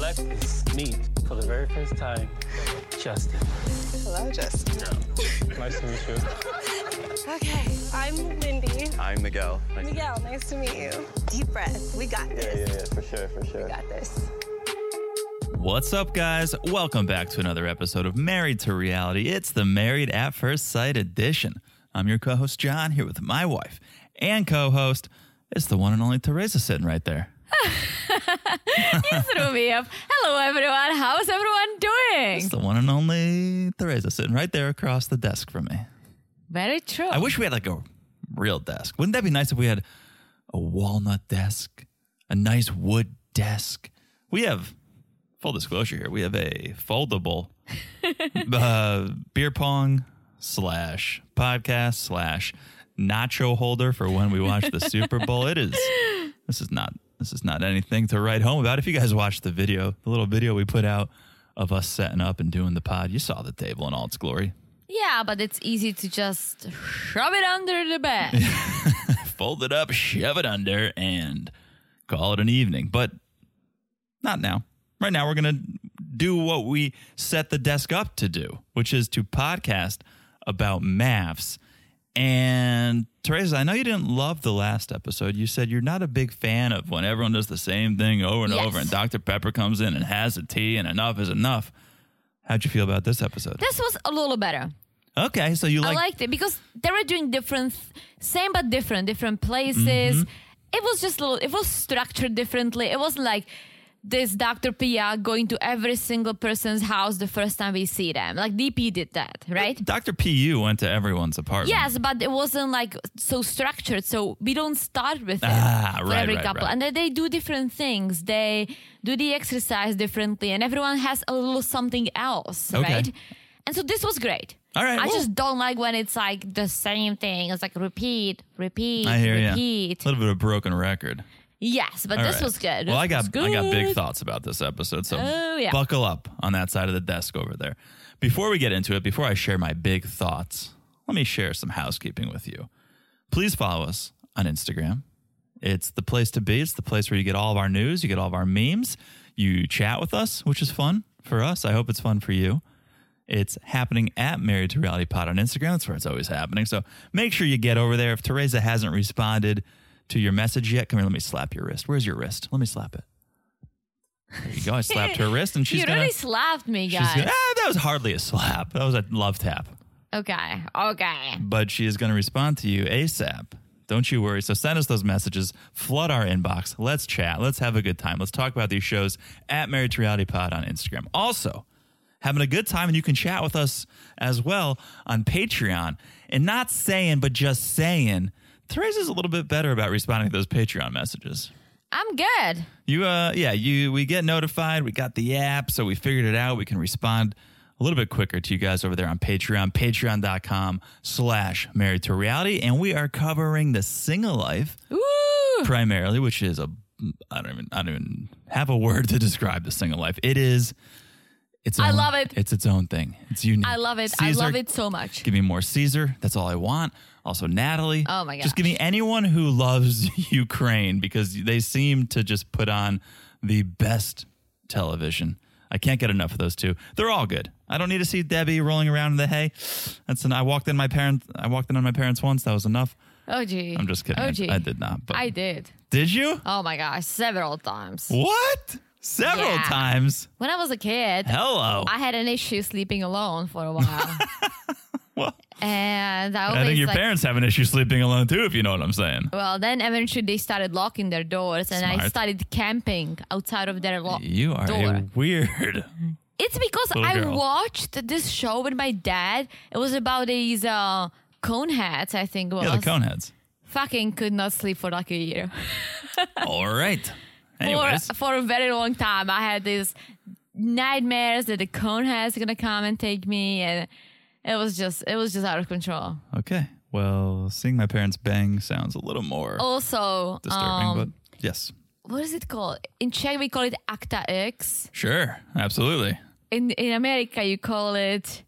Alexis, meet for the very first time, Justin. Hello, Justin. Nice to meet you. Okay, I'm Lindy. I'm Miguel. Nice to- Miguel, nice to meet you. Deep breath. We got Yeah, this. yeah, yeah, for sure, for sure. We got this. What's up, guys? Welcome back to another episode of Married to Reality. It's the Married at First Sight edition. I'm your co host, John, here with my wife and co host. It's the one and only Teresa sitting right there. It's Ruby. Hello, everyone. How's everyone doing? It's the one and only Teresa sitting right there across the desk from me. Very true. I wish we had like a real desk. Wouldn't that be nice if we had a walnut desk, a nice wood desk? We have, full disclosure here, we have a foldable uh, beer pong slash podcast slash nacho holder for when we watch the Super Bowl. It is, this is not, this is not anything to write home about. If you guys watched the video, the little video we put out of us setting up and doing the pod, you saw the table in all its glory. yeah, but it's easy to just shove it under the bed. fold it up, shove it under, and call it an evening. But not now. Right now, we're going to do what we set the desk up to do, which is to podcast about MAFS. And Teresa, I know you didn't love the last episode. You said you're not a big fan of when everyone does the same thing over and Yes. over, and Dr. Pepper comes in and has a tea, and enough is enough. How'd you feel about this episode? this was a little better. Okay, so you I liked it because they were doing different, same but different, different places. Mm-hmm. It was just a little, it was structured differently. It wasn't like this Dr. Pia going to every single person's house the first time we see them. Like DP did that, right? Dr. PU went to everyone's apartment. Yes, but it wasn't like so structured. So we don't start with it Ah, for right, every right, couple. right. And then they do different things. They do the exercise differently, and everyone has a little something else, Okay. right? And so this was great. All right, I well- just don't like when it's like the same thing. It's like repeat, repeat, I hear you. A little bit of a broken record. Yes, but All this right. was good. Well, I got I got big thoughts about this episode, so Oh, yeah. buckle up on that side of the desk over there. Before we get into it, before I share my big thoughts, let me share some housekeeping with you. Please follow us on Instagram. It's the place to be. It's the place where you get all of our news, you get all of our memes, you chat with us, which is fun for us. I hope it's fun for you. It's happening at Married to Reality Pod on Instagram. That's where it's always happening. So make sure you get over there. If Teresa hasn't responded to your message yet, come here. Let me slap your wrist. Where's your wrist? Let me slap it. There you go. I slapped her wrist, and she's you gonna. really slapped me, guys. gonna ah, that was hardly a slap. That was a love tap. Okay, okay. But she is going to respond to you ASAP. Don't you worry. So send us those messages, flood our inbox. Let's chat. Let's have a good time. Let's talk about these shows at Married to Reality Pod on Instagram. Also, having a good time, and you can chat with us as well on Patreon. And not saying, but just saying, Teresa's a little bit better about responding to those Patreon messages. I'm good. You, uh, yeah, you. We get notified. We got the app, so we figured it out. We can respond a little bit quicker to you guys over there on Patreon. Patreon.com slash Married to Reality, and we are covering the single life Woo! primarily, which is a. I don't even. I don't even have a word to describe the single life. It is. It's. I own- love it. It's its own thing. It's unique. I love it. Caesar, I love it so much. Give me more Caesar. That's all I want. Also, Natalie. Oh my god! Just give me anyone who loves Ukraine because they seem to just put on the best television. I can't get enough of those two. They're all good. I don't need to see Debbie rolling around in the hay. That's an. I walked in my parents. I walked in on my parents once. That was enough. Oh gee. I'm just kidding. Oh I- gee. I, did not. But I did. did you? Oh my gosh, several times. What? Several Yeah. times. When I was a kid, Hello. I had an issue sleeping alone for a while. well, and I I think your like, parents have an issue sleeping alone too, if you know what I'm saying. Well, then eventually they started locking their doors, and I started camping outside of their lo- You are door. weird. It's because little I girl. watched this show with my dad. It was about these uh, cone hats, I think was. Yeah, the coneheads. Fucking could not sleep for like a year. All right. For, Anyways, for a very long time, I had these nightmares that the cone hat's gonna come and take me, and it was just it was just out of control. okay. Well, seeing my parents bang sounds a little more Also, disturbing, um, but yes, what is it called? In Czech, we call it Akta X. sure, absolutely. In in America, you call it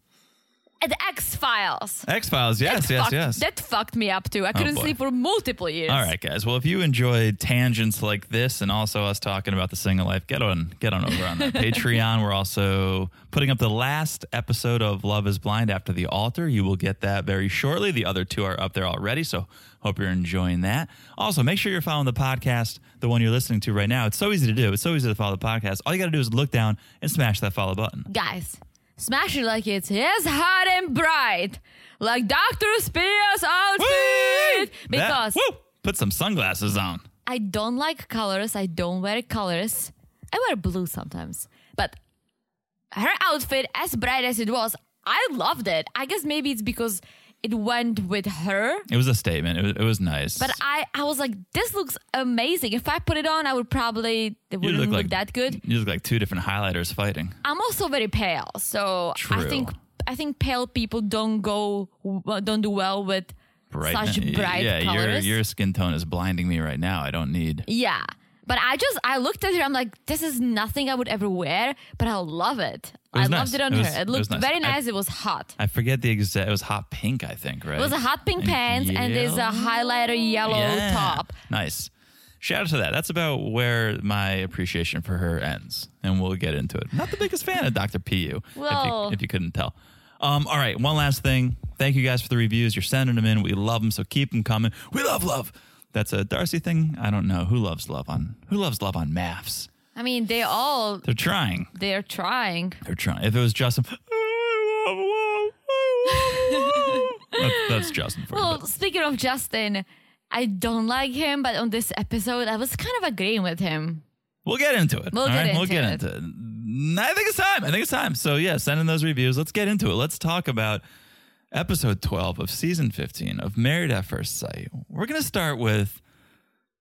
The X Files. X Files. Yes, that yes, fucked, yes. That fucked me up too. I oh, couldn't boy. sleep for multiple years. All right, guys. Well, if you enjoyed tangents like this and also us talking about the single life, get on get on over on that Patreon. We're also putting up the last episode of Love is Blind after the altar. You will get that very shortly. The other two are up there already, so hope you're enjoying that. Also, make sure you're following the podcast, the one you're listening to right now. It's so easy to do. It's so easy to follow the podcast. All you got to do is look down and smash that follow button. Guys, smash it like it's as hot and bright, like Dr. Spears' outfit. That- Because woo, put some sunglasses on. I don't like colors. I don't wear colors. I wear blue sometimes. But her outfit, as bright as it was, I loved it. I guess maybe it's because it went with her. It was a statement. It was, it was nice. But I, I was like, this looks amazing. If I put it on, I would probably it wouldn't look look, like that good. You look like two different highlighters fighting. I'm also very pale, so I think I think pale people don't go uh, don't do well with Bright, such bright yeah, colors. your your skin tone is blinding me right now. I don't need. Yeah. But I just I looked at her. I'm like, this is nothing I would ever wear, but I love it. I was loved it on It was- her. it It looked nice. very I- nice. it was hot. I forget the exact. It was hot pink, I think. Right. It was a hot pink pants and there's a highlighter yellow Yeah. top. Nice. Shout out to that. That's about where my appreciation for her ends, and we'll get into it. Not the biggest fan of Dr. PU, if, you, Well- if you couldn't tell. Um, all right, one last thing. Thank you guys for the reviews. You're sending them in. We love them, so keep them coming. We love love. That's a Darcy thing. I don't know who loves love on who loves love on MAFS. I mean, they all They're trying. they're trying. They're trying. If it was Justin, that's, that's Justin for. Well, but- speaking of Justin, I don't like him, but on this episode, I was kind of agreeing with him. We'll get into it. We'll get right? We'll into get it. into it. I think it's time. I think it's time. So yeah, send in those reviews. Let's get into it. Let's talk about episode 12 of season 15 of Married at First Sight. We're going to start with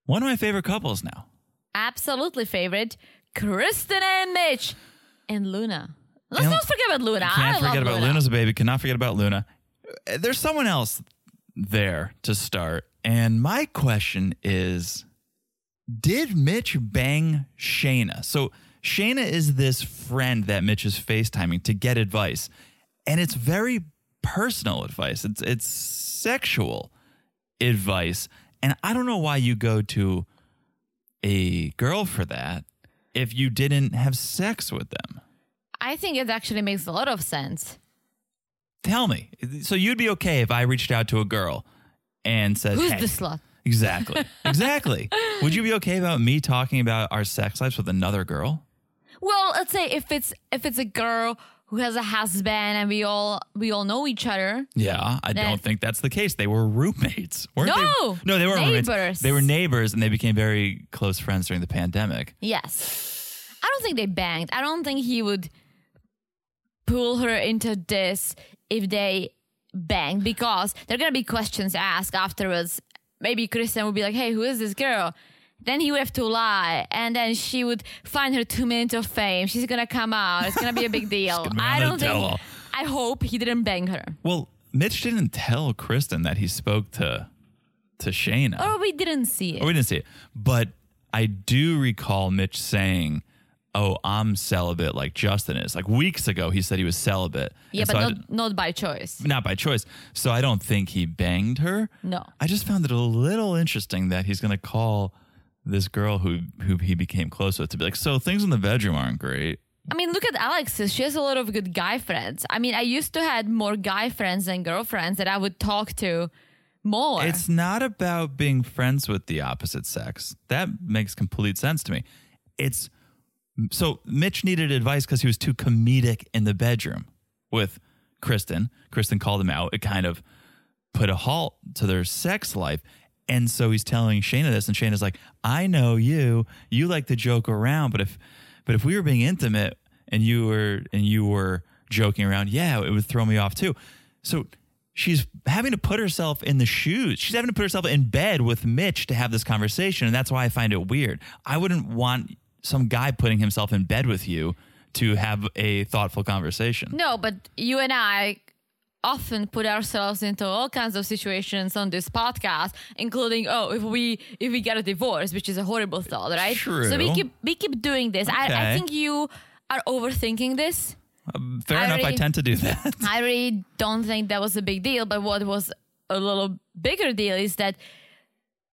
one of my favorite couples now. Absolutely favorite, Kristen and Mitch and Luna. Let's And not forget about Luna. I Can't love forget about Luna. Luna's a baby. Cannot forget about Luna. Uh, There's someone else there to start. And my question is Did Mitch bang Shayna? So Shayna is this friend that Mitch is FaceTiming to get advice. And it's very personal advice. It's it's sexual advice. And I don't know why you go to a girl for that if you didn't have sex with them. I think it actually makes a lot of sense. Tell me. So you'd be okay if I reached out to a girl and said, Who's hey, the slut? Exactly. Exactly. Would you be okay about me talking about our sex lives with another girl? Well, let's say if it's if it's a girl who has a husband and we all we all know each other. Yeah, I don't think that's the case. They were roommates. Weren't No! they? No, they roommates. Neighbors. They were neighbors and they became very close friends during the pandemic. Yes. I don't think they banged. I don't think he would pull her into this if they banged because there are gonna be questions asked afterwards. Maybe Kristen would be like, "Hey, who is this girl?" Then he would have to lie, and then she would find her two minutes of fame. She's gonna come out. It's gonna be a big deal. I don't think. tell-all. I hope he didn't bang her, Well, Mitch didn't tell Kristen that he spoke to to Shayna. or we didn't see it. Or we didn't see it. But I do recall Mitch saying, Oh, I'm celibate like Justin is. Like weeks ago, he said he was celibate. yeah, And but so not, not by choice. not by choice. So I don't think he banged her. No. I just found it a little interesting that he's going to call this girl who who he became close with to be like, so things in the bedroom aren't great. I mean, look at Alexis. She has a lot of good guy friends. I mean, I used to had more guy friends than girlfriends that I would talk to more. It's not about being friends with the opposite sex. That makes complete sense to me. It's so Mitch needed advice because he was too comedic in the bedroom with Kristen. Kristen called him out. It kind of put a halt to their sex life. And so he's telling Shayna this, and Shayna's like, I know you. You like to joke around, but if but if we were being intimate and you were and you were joking around, yeah, it would throw me off too. So she's having to put herself in the shoes. She's having to put herself in bed with Mitch to have this conversation. And that's why I find it weird. I wouldn't want some guy putting himself in bed with you to have a thoughtful conversation. no, but you and I often put ourselves into all kinds of situations on this podcast, including oh, if we if we get a divorce, which is a horrible thought, right? True. So we keep we keep doing this. I, I think you are overthinking this. Um, fair I enough. I tend to do that. I really don't think that was a big deal. But what was a little bigger deal is that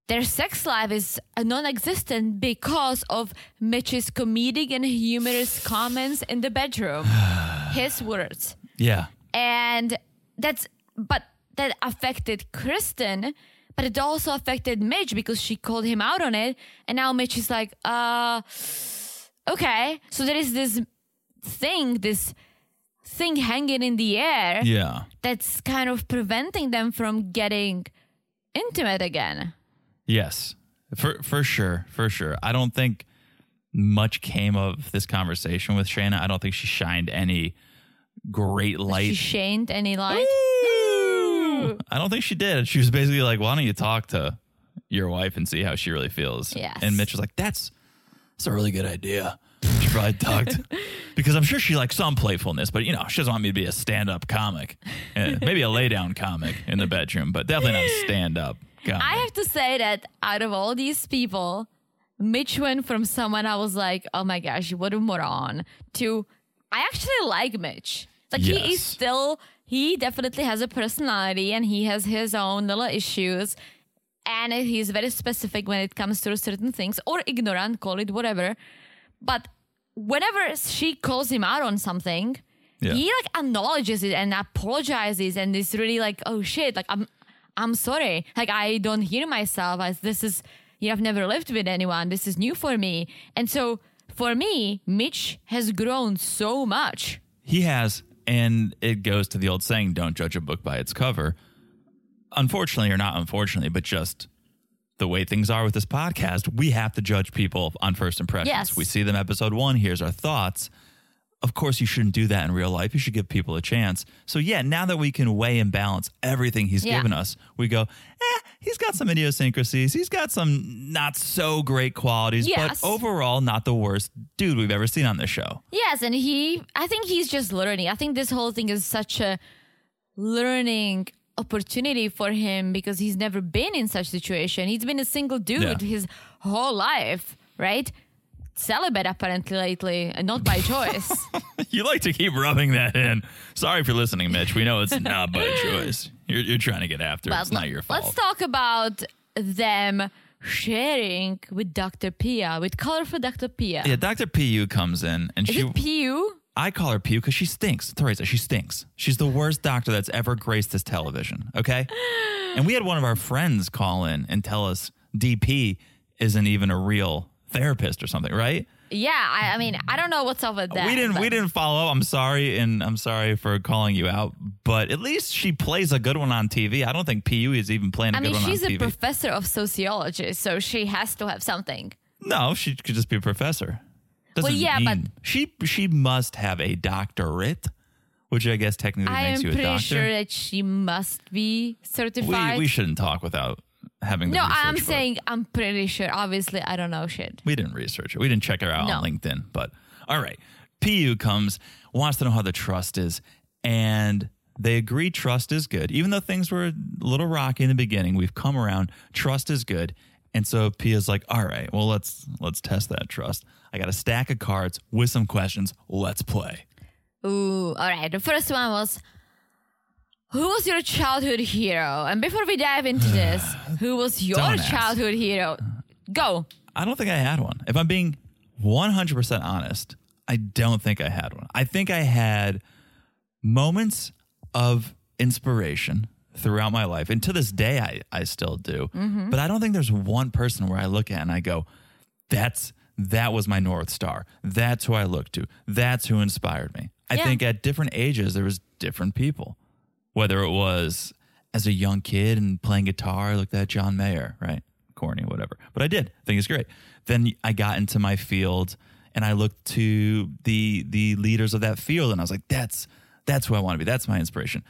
their sex life is non-existent because of Mitch's comedic and humorous comments in the bedroom. His words. yeah. and that's but that affected Kristen, but it also affected Mitch because she called him out on it, and now Mitch is like, uh, okay, so there is this thing, this thing hanging in the air Yeah. that's kind of preventing them from getting intimate again. Yes. For for sure. For sure. I don't think much came of this conversation with Shayna. I don't think she shined any great light. She shaned any light. I don't think she did. She was basically like, "Why don't you talk to your wife and see how she really feels?" Yes. And Mitch was like, "That's that's a really good idea." She probably talked because I'm sure she likes some playfulness, but you know, she doesn't want me to be a stand-up comic, Eh, maybe a lay-down comic in the bedroom, but definitely not a stand-up. Comic. I have to say that out of all these people, Mitch went from someone I was like, oh my gosh, what a moron, to I actually like Mitch. Like he is still, he definitely has a personality and he has his own little issues. And he's very specific when it comes to certain things, or ignorant, call it whatever. But whenever she calls him out on something, Yeah. he like acknowledges it and apologizes and is really like, oh shit, like I'm I'm sorry. Like I don't hear myself as this is you know, I've never lived with anyone. This is new for me. And so for me, Mitch has grown so much. He has, and it goes to the old saying, don't judge a book by its cover. Unfortunately, or not unfortunately, but just the way things are with this podcast, we have to judge people on first impressions. Yes. We see them episode one, here's our thoughts. Of course, you shouldn't do that in real life. You should give people a chance. So, yeah, now that we can weigh and balance everything he's Yeah. given us, we go, eh, he's got some idiosyncrasies. He's got some not so great qualities, Yes. but overall, not the worst dude we've ever seen on this show. Yes, and he I think he's just learning. I think this whole thing is such a learning opportunity for him because he's never been in such a situation. He's been a single dude Yeah. his whole life, right? Celibate apparently lately, and not by choice. You like to keep rubbing that in. Sorry for listening, Mitch. We know it's not by choice. You're, you're trying to get after it. But It's not your fault. Let's talk about them sharing with Dr. Pia, with colorful Dr. Pia. yeah, Dr. PU comes in and Is she. it Pu? I call her Pew because she stinks. Teresa, she stinks. She's the worst doctor that's ever graced this television. Okay, and we had one of our friends call in and tell us DP isn't even a real therapist or something, right? Yeah, I, I mean, I don't know what's up with that. we didn't. We didn't follow up. I'm sorry, and I'm sorry for calling you out. But at least she plays a good one on TV. I don't think PU is even playing a I good one. I mean, she's a TV. professor of sociology, so she has to have something. No, she could just be a professor. Well, Doesn't yeah, but- she she must have a doctorate, which I guess technically I makes you a doctor. I am pretty sure that she must be certified. we we shouldn't talk without having no, I'm for saying I'm pretty sure. Obviously, I don't know shit. we didn't research it. We didn't check her out No. on LinkedIn. But all right, PU comes wants to know how the trust is, and they agree trust is good, even though things were a little rocky in the beginning. We've come around. Trust is good. And so Pia's like, all right, well let's let's test that trust. I got a stack of cards with some questions. Let's play. Ooh, all right. The first one was Who was your childhood hero? And before we dive into this, who was your Don't ask. childhood hero? Go. I don't think I had one. If I'm being 100% honest, I don't think I had one. I think I had moments of inspiration throughout my life. And to this day, I, I still do. Mm-hmm. But I don't think there's one person where I look at and I go, that's that was my North Star. That's who I look to. That's who inspired me. I Yeah. think at different ages, there was different people. Whether it was as a young kid and playing guitar, I looked at John Mayer, right? Corny, whatever. But I did. I think it's great. Then I got into my field and I looked to the the leaders of that field and I was like, that's that's who I want to be. That's my inspiration.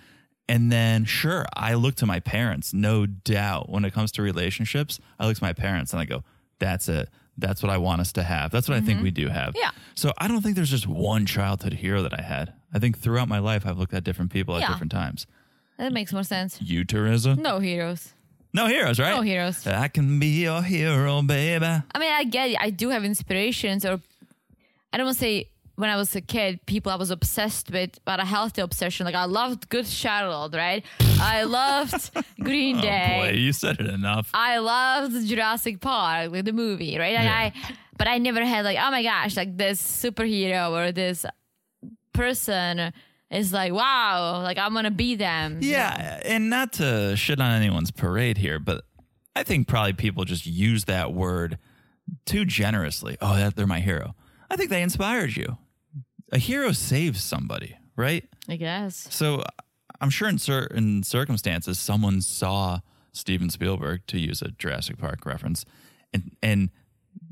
And then sure, I look to my parents, no doubt. When it comes to relationships, I look to my parents and I go, that's it. That's what I want us to have. That's what I think mm-hmm. we do have. Yeah. So I don't think there's just one childhood hero that I had. I think throughout my life I've looked at different people at different times. That makes more sense. You, Teresa? No heroes. No heroes, right? No heroes. I can be your hero, baby. I mean, I get it. I do have inspirations, or I don't want to say when I was a kid, people I was obsessed with, but a healthy obsession. Like I loved Good Charlotte, right? I loved Green Oh Day. boy, you said it enough. I loved Jurassic Park, like the movie, right? And Yeah. I, but I never had like, oh my gosh, like this superhero or this person is like, wow, like I'm gonna be them. Yeah, and not to shit on anyone's parade here, but I think probably people just use that word too generously. Oh, that, they're my hero. I think they inspired you. A hero saves somebody, right? I guess. So I'm sure in certain circumstances, someone saw Steven Spielberg, to use a Jurassic Park reference, and and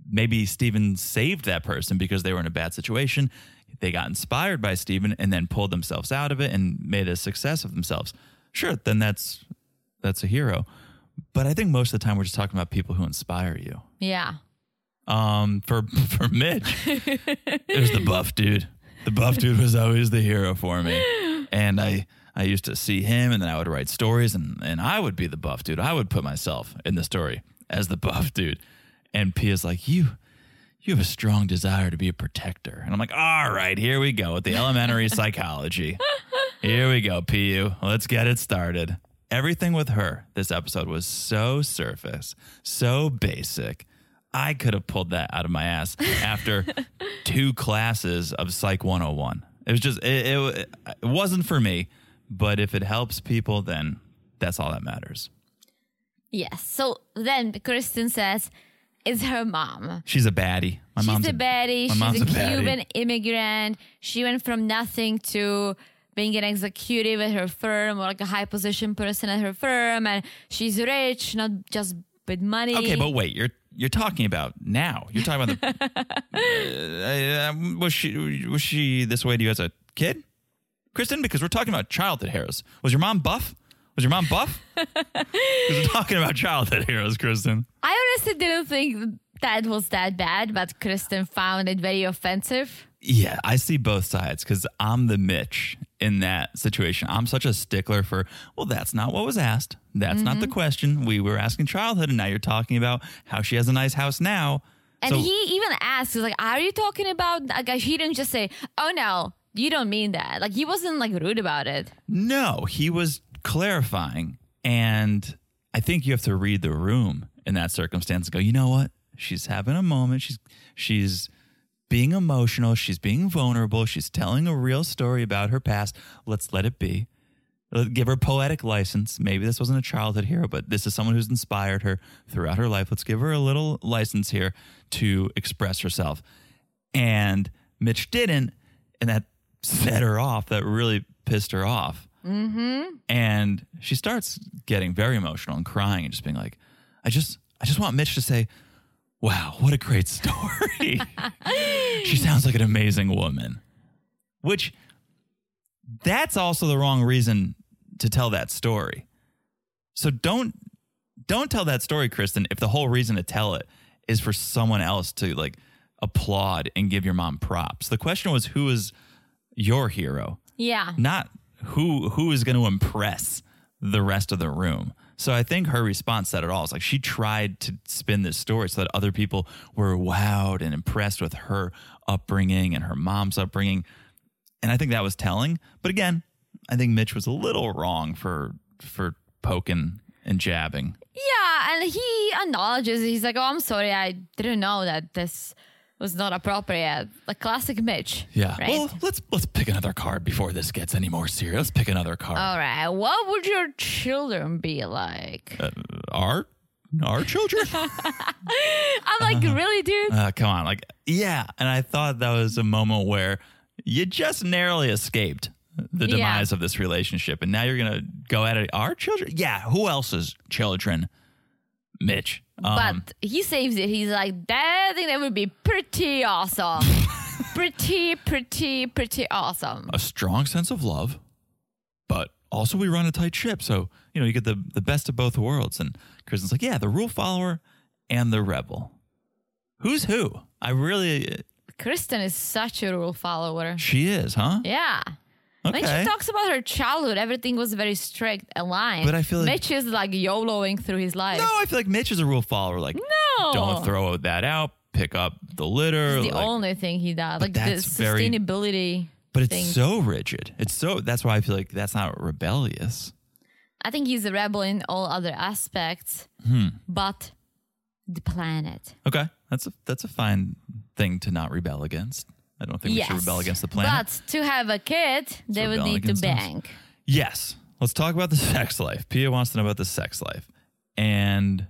maybe Steven saved that person because they were in a bad situation. They got inspired by Stephen and then pulled themselves out of it and made a success of themselves. Sure, then that's that's a hero. But I think most of the time we're just talking about people who inspire you. Yeah. Um, for for Mitch, it was the buff dude. The buff dude was always the hero for me, and I I used to see him, and then I would write stories, and and I would be the buff dude. I would put myself in the story as the buff dude, and Pia's like you. You have a strong desire to be a protector. And I'm like, all right, here we go with the elementary psychology. Here we go, PU. Let's get it started. Everything with her this episode was so surface, so basic. I could have pulled that out of my ass after two classes of Psych 101. It was just, it, it, it wasn't for me, but if it helps people, then that's all that matters. Yes. So then Kristen says it's her mom. She's a baddie. My She's mom's a baddie. She's mom's a, a baddie. Cuban immigrant. She went from nothing to being an executive at her firm or like a high position person at her firm. And she's rich, not just with money. Okay, but wait, you're you're talking about now. You're talking about the. uh, uh, was she was she this way to you as a kid, Kristen? Because we're talking about childhood heroes. Was your mom buff? Was your mom buff? Because we're talking about childhood heroes, Kristen. I honestly didn't think that was that bad, but Kristen found it very offensive. Yeah, I see both sides because I'm the Mitch in that situation. I'm such a stickler for, well, that's not what was asked. That's not the mm-hmm. question. We were asking childhood, and now you're talking about how she has a nice house now. And So- he even asked, he's like, Are you talking about like he didn't just say, Oh no, you don't mean that. Like he wasn't like rude about it. No, he was clarifying. And I think you have to read the room in that circumstance and go, you know what? She's having a moment. She's she's being emotional. She's being vulnerable. She's telling a real story about her past. Let's let it be. Let's Give her poetic license. Maybe this wasn't a childhood hero, but this is someone who's inspired her throughout her life. Let's give her a little license here to express herself. And Mitch didn't, and that set her off. That really pissed her off. Mm-hmm. And she starts getting very emotional and crying and just being like, I just I just want Mitch to say, Wow, what a great story. she sounds like an amazing woman. Which that's also the wrong reason to tell that story. So don't don't tell that story, Kristen, if the whole reason to tell it is for someone else to like applaud and give your mom props. The question was who is your hero? Yeah. not who who is going to impress the rest of the room. So I think her response said it all. It's like she tried to spin this story so that other people were wowed and impressed with her upbringing and her mom's upbringing. And I think that was telling. But again, I think Mitch was a little wrong for for poking and jabbing. Yeah, and he acknowledges he's like, "Oh, I'm sorry, I didn't know that this was not appropriate." Like classic Mitch. Yeah. Right. Well, let's let's pick another card before this gets any more serious. Let's pick another card. All right. What would your children be like? Uh, our our children. I'm like, really, dude? Uh, come on, like yeah. And I thought that was a moment where you just narrowly escaped the Yeah. demise of this relationship, and now you're gonna go at it. Our children, yeah. Who else's children? Mitch. Um, but he saves it. He's like, that, I think that would be pretty awesome. pretty, pretty, pretty awesome. a strong sense of love, but also we run a tight ship. So, you know, you get the, the best of both worlds. And Kristen's like, yeah, the rule follower and the rebel. Who's who? I really, Kristen is such a rule follower. she is, huh? Yeah. When she talks about her childhood, everything was very strict aligned. But I feel like- Mitch is like YOLOing through his life. No, I feel like Mitch is a rule follower. Like, No. don't throw that out. pick up the litter. It's the like- only thing he does. Like the that's very- sustainability. but it's thing. so rigid. It's so that's why I feel like that's not rebellious. I think he's a rebel in all other aspects, Hmm. but the planet. Okay, that's a that's a fine thing to not rebel against. I don't think we should rebel against the planet. But to have a kid, they would need to against us. bank. Yes. Let's talk about the sex life. Pia wants to know about the sex life. And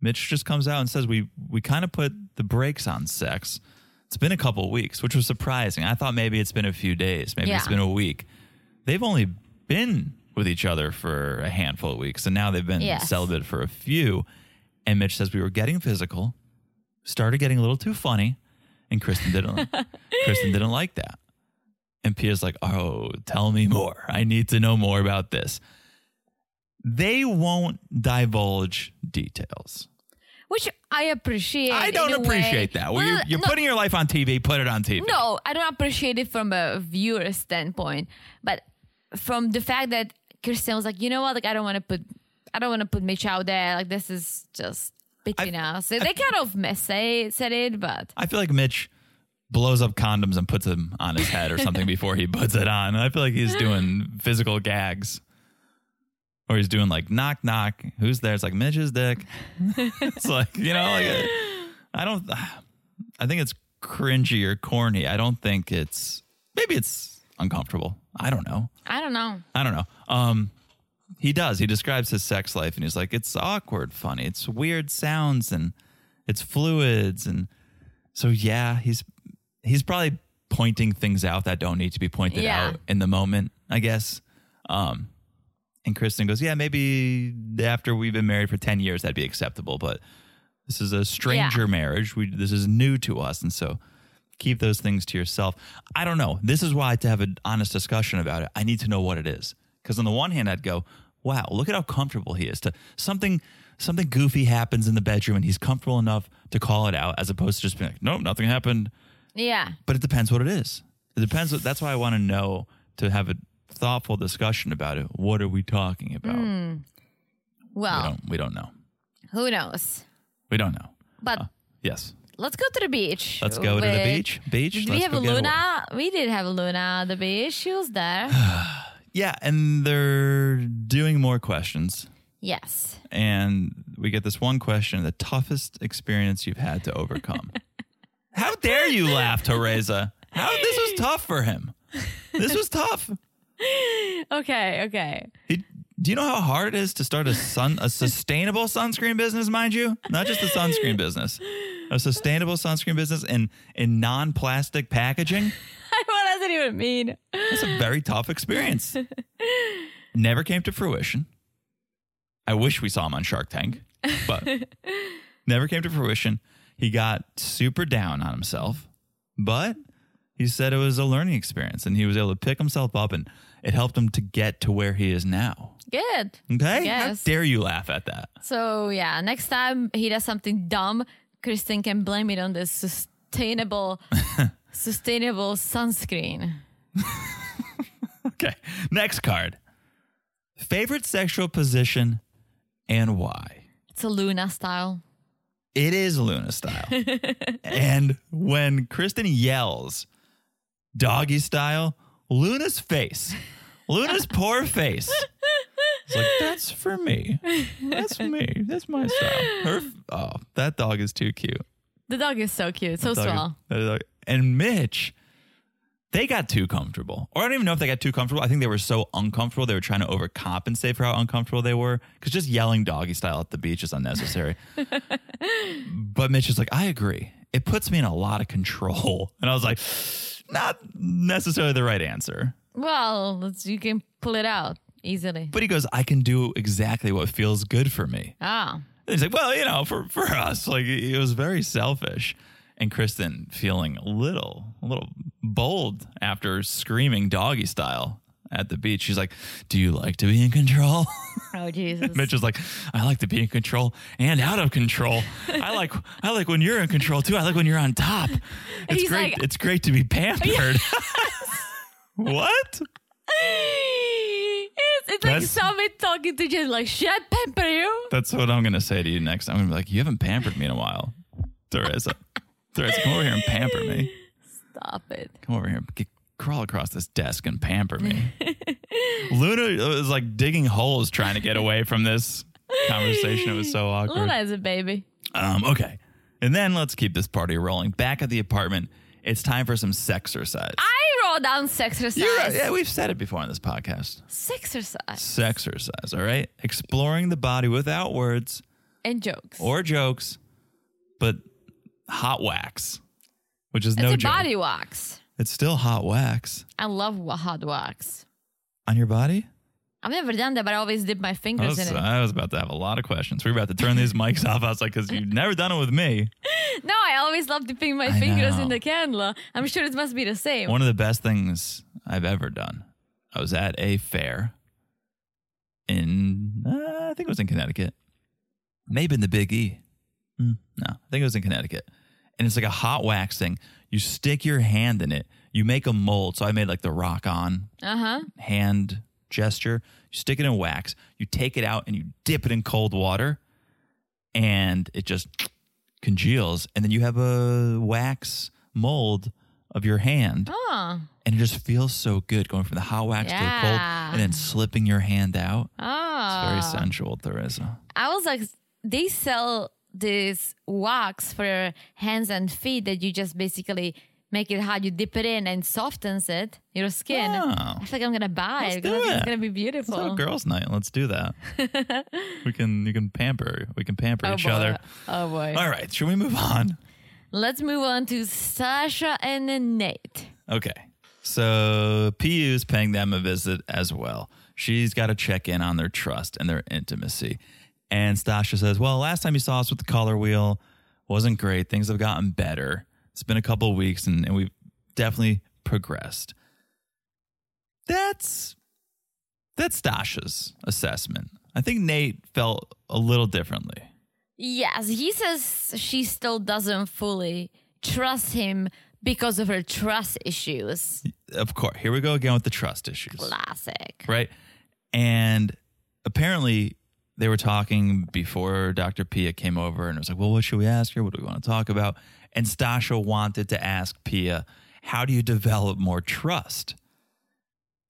Mitch just comes out and says we we kind of put the brakes on sex. It's been a couple of weeks, which was surprising. I thought maybe it's been a few days, maybe it's been a week. They've only been with each other for a handful of weeks, and now they've been Yes. celibate for a few. And Mitch says we were getting physical, started getting a little too funny, and Kristen didn't Kristen didn't like that. And Pia's like, "Oh, tell me more. I need to know more about this." They won't divulge details. Which I appreciate. I don't a way. appreciate that. Well, you're you're no, putting your life on TV. Put it on TV. No, I don't appreciate it from a viewer standpoint, but from the fact that Kristen was like, you know what, like I don't want to put, I don't want to put Mitch out there. Like this is just between us. They kind of miss say eh, said it, but I feel like Mitch blows up condoms and puts them on his head or something before he puts it on. I feel like he's doing physical gags. Or he's doing like knock knock. Who's there? It's like Mitch's dick. it's like you know, like I don't. I think it's cringy or corny. I don't think it's. Maybe it's uncomfortable. I don't know. I don't know. I don't know. Um, he does. He describes his sex life, and he's like, it's awkward, funny, it's weird sounds, and it's fluids, and so yeah, he's he's probably pointing things out that don't need to be pointed Yeah. out in the moment, I guess. Um, and Kristen goes, yeah, maybe after we've been married for ten years, that'd be acceptable, but this is a stranger Yeah. marriage. We this is new to us, and so keep those things to yourself. I don't know. This is why to have an honest discussion about it, I need to know what it is. Because on the one hand, I'd go, "Wow, look at how comfortable he is." To something something goofy happens in the bedroom, and he's comfortable enough to call it out, as opposed to just being like, "Nope, nothing happened." Yeah. But it depends what it is. It depends. What, that's why I want to know to have a thoughtful discussion about it. What are we talking about? Hmm. We Well, don't. We don't know. who knows? We don't know. But uh, Yes. let's go to the beach. Let's go to the beach. Beach. Did we have a Luna? We did have a Luna at the beach. She was there. Yeah, and they're doing more questions. yes. And we get this one question the toughest experience you've had to overcome. How dare you laugh, Teresa? How this was tough for him. This was tough. Okay. Okay. He, do you know how hard it is to start a sun a sustainable sunscreen business, mind you? Not just a sunscreen business. A sustainable sunscreen business in in non-plastic packaging. what does it even mean? That's a very tough experience. Never came to fruition. I wish we saw him on Shark Tank, but never came to fruition. He got super down on himself, but he said it was a learning experience and he was able to pick himself up and it helped him to get to where he is now. Good. Okay? Yes. How dare you laugh at that? So yeah, next time he does something dumb, Kristen can blame it on the sustainable, sustainable sunscreen. Okay. Next card. Favorite sexual position and why? It's a Luna style. It is Luna style. and when Kristen yells doggy style, Luna's face, Luna's poor face. It's like, that's for me. That's me. That's my style. Her, oh, that dog is too cute. The dog is so cute, so Dog is- swell. And Mitch, they got too comfortable. Or I don't even know if they got too comfortable. I think they were so uncomfortable. They were trying to overcompensate for how uncomfortable they were. Because just yelling doggy style at the beach is unnecessary. but Mitch is like, I agree. It puts me in a lot of control. And I was like, not necessarily the right answer. Well, you can pull it out easily. But he goes, I can do exactly what feels good for me. Ah, And he's like, well, you know, for, for us, like it was very selfish. And Kristen feeling a little, a little bold after screaming doggy style at the beach. She's like, do you like to be in control? oh Jesus! Mitch is like, I like to be in control and out of control. I like, I like when you're in control too. I like when you're on top. It's He's great. like- it's great to be pampered. what? it's, it's like somebody talking to you, like, should I pamper you? That's what I'm gonna say to you next. I'm gonna be like, you haven't pampered me in a while, Teresa. Threads, come over here and pamper me. Stop it. Come over here, get, crawl across this desk and pamper me. Luna was like digging holes trying to get away from this conversation. It was so awkward. Luna is a baby. Um, okay. And then let's keep this party rolling. Back at the apartment, it's time for some sexercise. I wrote down sexercise. You're right. Yeah, we've said it before on this podcast. Sexercise. Sexercise, all right? Exploring the body without words And jokes. or jokes, but hot wax, which is it's no a joke. body wax. It's still hot wax I love wa- hot wax. on your body. I've never done that, but I always dip my I fingers was, in it. I was about to have a lot of questions. We were about to turn these mics off. I was like, because you've never done it with me. no, I always love dipping my I fingers know. in the candle. I'm sure it must be the same. One of the best things I've ever done. I was at a fair in, uh, I think it was in Connecticut. Maybe in the Big E. Hmm, no, I think it was in Connecticut. And it's like a hot wax thing. You stick your hand in it. You make a mold. So I made like the rock on Uh huh. hand gesture. You stick it in wax. You take it out and you dip it in cold water, and it just congeals. And then you have a wax mold of your hand, Oh. and it just feels so good going from the hot wax to the cold, and then slipping your hand out. Oh. It's very sensual, Teresa. I was like, they sell this wax for your hands and feet that you just basically make it hot. You dip it in and softens it, your skin. I feel like I'm gonna buy Let's it because it's gonna be beautiful. have a girls' night. Let's do that. we can you can pamper we can pamper oh each boy. other. Oh boy. All right, should we move on? Let's move on to Sasha and Nate. Okay. So PU is paying them a visit as well. She's got to check in on their trust and their intimacy. And Stacia says, Well, last time you saw us with the color wheel wasn't great. Things have gotten better. It's been a couple of weeks and, and we've definitely progressed. That's that's Stacia's assessment. I think Nate felt a little differently. Yes, he says she still doesn't fully trust him because of her trust issues. Of course, here we go again with the trust issues. Classic. right? And apparently they were talking before Dr. Pia came over and it was like, well, what should we ask her? What do we want to talk about? And Stacia wanted to ask Pia, how do you develop more trust?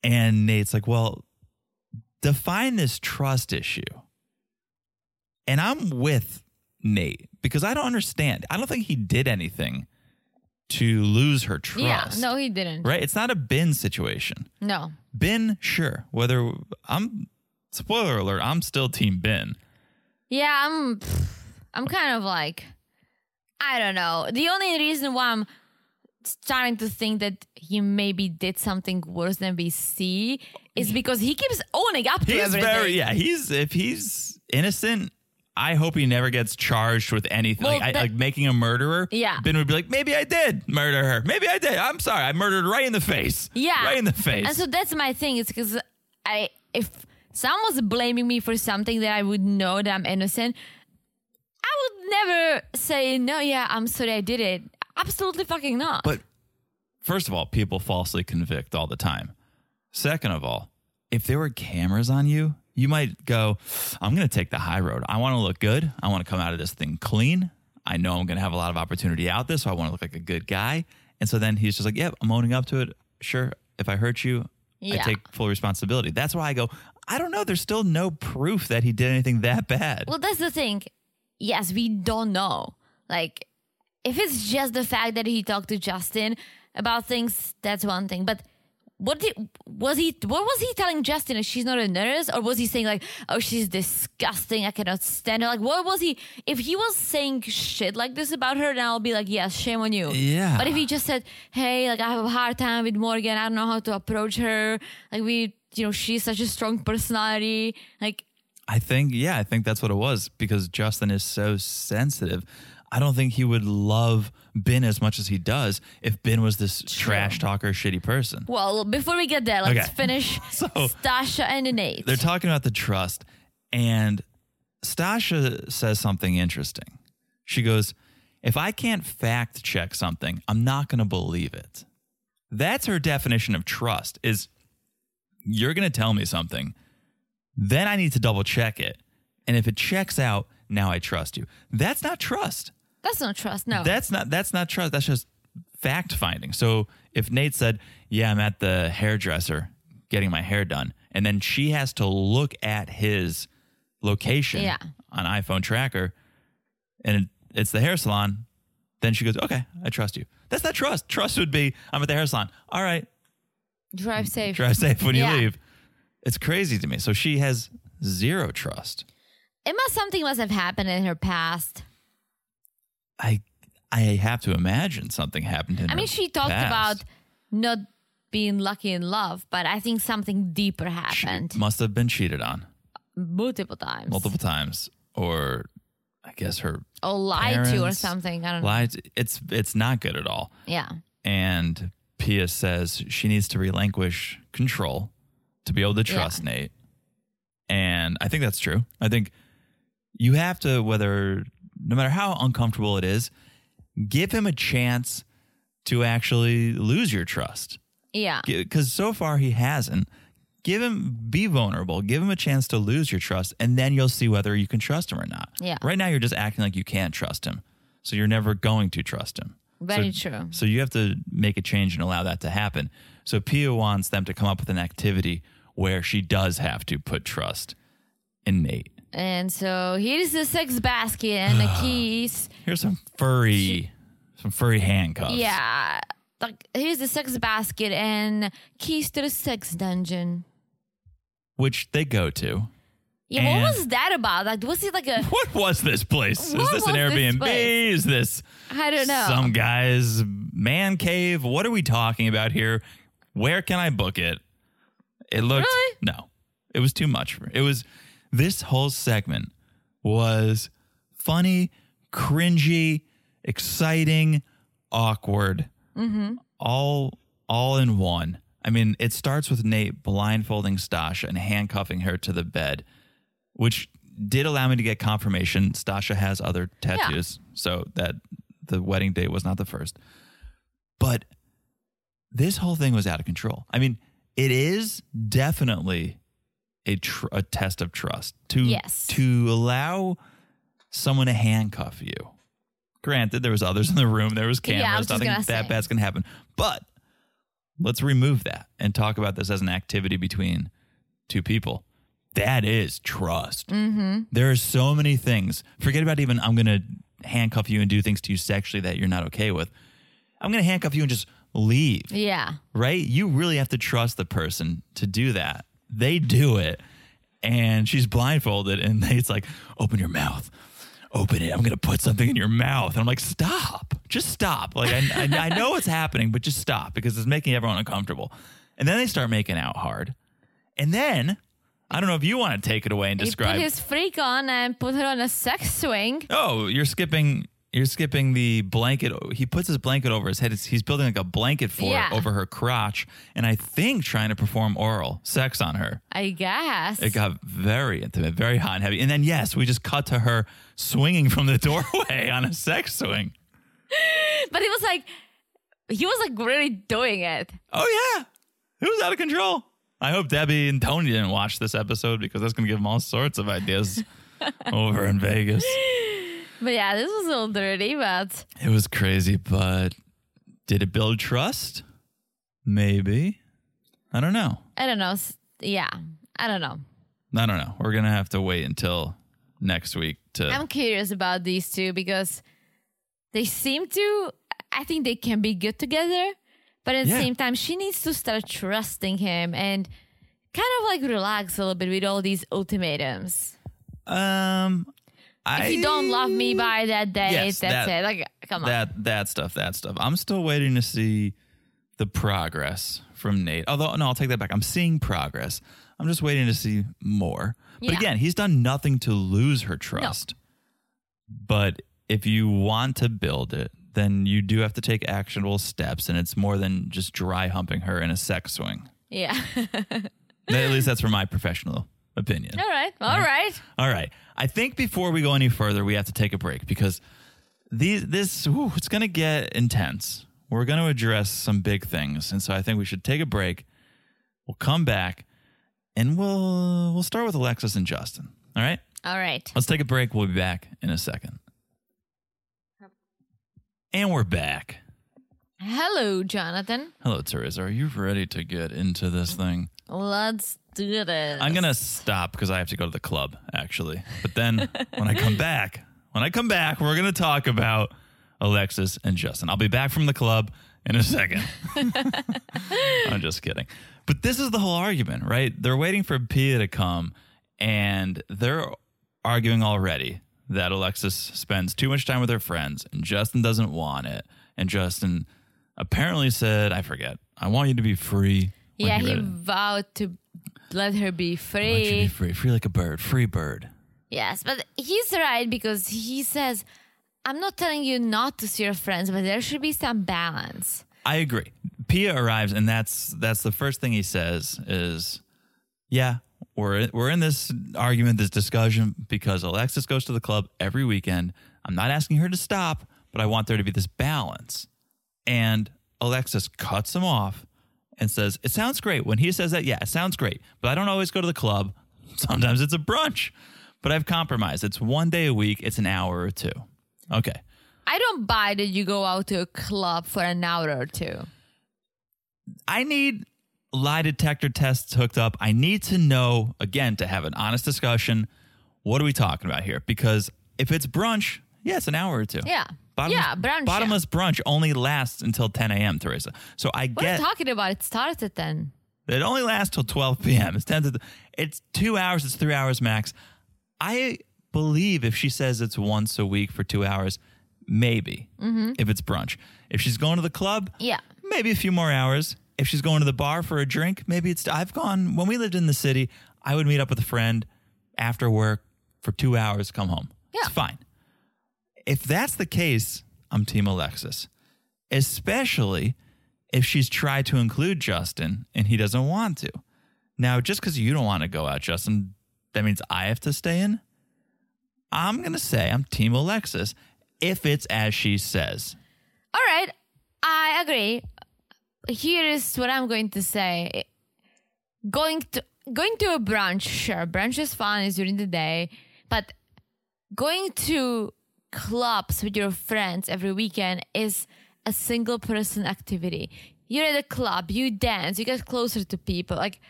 And Nate's like, well, define this trust issue. And I'm with Nate because I don't understand. I don't think he did anything to lose her trust. Yeah, no, he didn't. Right? It's not a Binh situation. No. Ben, sure. Whether I'm spoiler alert, I'm still team Ben. Yeah, I'm I'm kind of like I don't know. The only reason why I'm starting to think that he maybe did something worse than we see is because he keeps owning up to it. He's everything. very yeah, he's if he's innocent, I hope he never gets charged with anything. Well, like, I, like making a murderer. Yeah. Ben would be like, maybe I did murder her. Maybe I did. I'm sorry. I murdered her right in the face. Yeah. Right in the face. And so that's my thing. It's because I if someone was blaming me for something that I would know that I'm innocent, I would never say no. Yeah, I'm sorry, I did it. Absolutely fucking not. But first of all, people falsely convict all the time. Second of all, if there were cameras on you, you might go, I'm going to take the high road. I want to look good. I want to come out of this thing clean. I know I'm going to have a lot of opportunity out this, so I want to look like a good guy. And so then he's just like, Yep, I'm owning up to it. Sure. If I hurt you, I take full responsibility. That's why I go, I don't know. There's still no proof that he did anything that bad. Well, that's the thing. Yes, we don't know. Like, if it's just the fact that he talked to Justin about things, that's one thing. But what did was he? What was he telling Justin? That she's not a nurse, or was he saying like, "Oh, she's disgusting. I cannot stand her." Like, what was he? If he was saying shit like this about her, then I'll be like, "Yes, shame on you." Yeah. But if he just said, "Hey, like I have a hard time with Morgan. I don't know how to approach her. Like we, you know, she's such a strong personality. Like I think, yeah, I think that's what it was because Justin is so sensitive. I don't think he would love Ben as much as he does if Ben was this trash talker, shitty person. Well, before we get there, let's Okay. finish So- Stacia and Nate. They're talking about the trust, and Stacia says something interesting. She goes, If I can't fact check something, I'm not going to believe it. That's her definition of trust is you're going to tell me something, then I need to double check it. And if it checks out, now I trust you. That's not trust. That's not trust. No. That's not that's not trust. That's just fact finding. So if Nate said, "Yeah, I'm at the hairdresser getting my hair done," and then she has to look at his location Yeah. on iPhone tracker, and it's the hair salon, then she goes, "Okay, I trust you." That's not trust. Trust would be, "I'm at the hair salon. All right, Drive safe. drive safe when Yeah. you leave." It's crazy to me. So she has zero trust. It must something must have happened in her past. I I have to imagine something happened in. I her mean, she talked past. about not being lucky in love, but I think something deeper She happened must have been cheated on. multiple times. multiple times, or I guess her or lied to or parents something. I don't know. lied. It's it's not good at all. Yeah. And Pia says she needs to relinquish control to be able to trust Nate. And I think that's true. I think you have to, whether no matter how uncomfortable it is, give him a chance to actually lose your trust Yeah. because so far he hasn't. Give him, be vulnerable, give him a chance to lose your trust, and then you'll see whether you can trust him or not. Yeah. Right now, you're just acting like you can't trust him. So you're never going to trust him. Very So- true. So you have to make a change and allow that to happen. So Pia wants them to come up with an activity where she does have to put trust in Nate. And so here's the sex basket and the keys. Here's some furry, some furry handcuffs. Yeah. Like here's the sex basket and keys to the sex dungeon. Which they go to. Yeah, And- what was that about? Like was it like a What was this place? Is this an this Airbnb? place? Is this I don't know. some guy's man cave? What are we talking about here? Where can I book it? It looked Really? no. It was too much. For, it was this whole segment was funny, cringy, exciting, awkward, mm-hmm. all all in one. I mean, it starts with Nate blindfolding Stacia and handcuffing her to the bed, which did allow me to get confirmation Stacia has other tattoos, so that the wedding date was not the first. But this whole thing was out of control. I mean, it is definitely a tr- a test of trust to Yes. to allow someone to handcuff you. Granted, there was others in the room. There was Yeah, cameras. was Nothing that bad's gonna happen. But let's remove that and talk about this as an activity between two people. That is trust. Mm-hmm. There are so many things. Forget about even I'm going to handcuff you and do things to you sexually that you're not okay with. I'm going to handcuff you and just leave, yeah. right? You really have to trust the person to do that. They do it. And she's blindfolded and it's like, open your mouth. Open it. I'm going to put something in your mouth. And I'm like, stop. Just stop. Like, I, I, I know what's happening, but just stop because it's making everyone uncomfortable. And then they start making out hard. And then, I don't know if you want to take it away and describe. He put his freak on and put her on a sex swing. Oh, you're skipping. You're skipping the blanket. He puts his blanket over his head. He's building like a blanket for Yeah. over her crotch, and I think trying to perform oral sex on her. I guess. It got very intimate, very hot and heavy. And then yes, we just cut to her swinging from the doorway on a sex swing. but he was like, he was like really doing it. Oh yeah, it was out of control. I hope Debbie and Tony didn't watch this episode because that's going to give them all sorts of ideas over in Vegas. But yeah, this was a little dirty, but It was crazy, but did it build trust? Maybe. I don't know. I don't know. S- Yeah, I don't know. I don't know. We're going to have to wait until next week to. I'm curious about these two because they seem to, I think they can be good together, but at the Yeah. same time, she needs to start trusting him and kind of like relax a little bit with all these ultimatums. um, I, If you don't love me by that date, Yes, that's that- it. Like, come on. that that stuff, that stuff. I'm still waiting to see the progress from Nate. Although no, I'll take that back. I'm seeing progress. I'm just waiting to see more. But Yeah. again, he's done nothing to lose her trust. But if you want to build it, then you do have to take actionable steps, and it's more than just dry humping her in a sex swing. yeah. At least that's from my professional opinion. all right. All right. All right. I think before we go any further, we have to take a break because these this ooh, it's going to get intense. We're going to address some big things, and so I think we should take a break. We'll come back, and we'll we'll start with Alexis and Justin. All right. All right. Let's take a break. We'll be back in a second. And we're back. Hello, Jonathan. Hello, Teresa. Are you ready to get into this thing? Let's do this. I'm gonna stop because I have to go to the club, actually. But then when I come back, when I come back, we're gonna talk about Alexis and Justin. I'll be back from the club in a second. I'm just kidding. But this is the whole argument, right? They're waiting for Pia to come, and they're arguing already that Alexis spends too much time with her friends, and Justin doesn't want it. And Justin apparently said, "I forget. I want you to be free." when Yeah, he vowed to let her be want you to be free. free, free like a bird, free bird. Yes, but he's right because he says, I'm not telling you not to see your friends, but there should be some balance. I agree. Pia arrives, and that's that's the first thing he says is, "Yeah, we're we're in this argument, this discussion because Alexis goes to the club every weekend. I'm not asking her to stop, but I want there to be this balance." And Alexis cuts him off and says, "It sounds great." When he says that, yeah, it sounds great, but I don't always go to the club. Sometimes it's a brunch, but I've compromised. It's one day a week. It's an hour or two. Okay. I don't buy that you go out to a club for an hour or two. I need lie detector tests hooked up. I need to know, again, to have an honest discussion. What are we talking about here? Because if it's brunch, yeah, it's an hour or two. Yeah. Bottomless, yeah, brunch. yeah. Bottomless brunch only lasts until 10 a.m., Teresa. So I What are get you talking about? It starts at 10. it only lasts till 12 p.m. It's 10 to, it's two hours, it's three hours max. I believe if she says it's once a week for two hours, maybe mm-hmm. if it's brunch. If she's going to the club, Yeah. maybe a few more hours. If she's going to the bar for a drink, maybe it's. I've gone when we lived in the city. I would meet up with a friend after work for two hours, come home. Yeah. It's fine. If that's the case, I'm Team Alexis, especially if she's tried to include Justin and he doesn't want to. Now, just because you don't want to go out, Justin, that means I have to stay in. I'm gonna say I'm Team Alexis if it's as she says. All right. I agree. Here is what I'm going to say. Going to going to a brunch, sure, brunch is fun, it's during the day, but going to clubs with your friends every weekend is a single person activity. You're at a club, you dance, you get closer to people. Like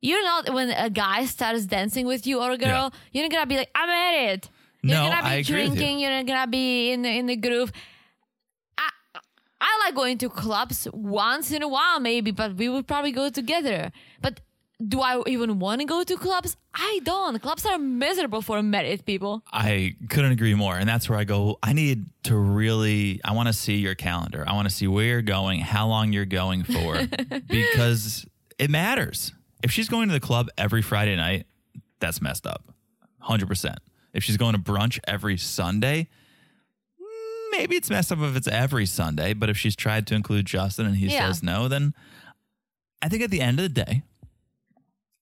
you're not when a guy starts dancing with you or a girl, you're not gonna be like, I'm at it. You're No, gonna be I agree with you. drinking, you're not gonna be in the in the groove. I like going to clubs once in a while, maybe, but we would probably go together. But do I even want to go to clubs? I don't. Clubs are miserable for married people. I couldn't agree more. And that's where I go, I need to really, I want to see your calendar. I want to see where you're going, how long you're going for, because it matters. If she's going to the club every Friday night, that's messed up. 100%. If she's going to brunch every Sunday, maybe it's messed up if it's every Sunday. But if she's tried to include Justin and he Yeah. says no, then I think at the end of the day,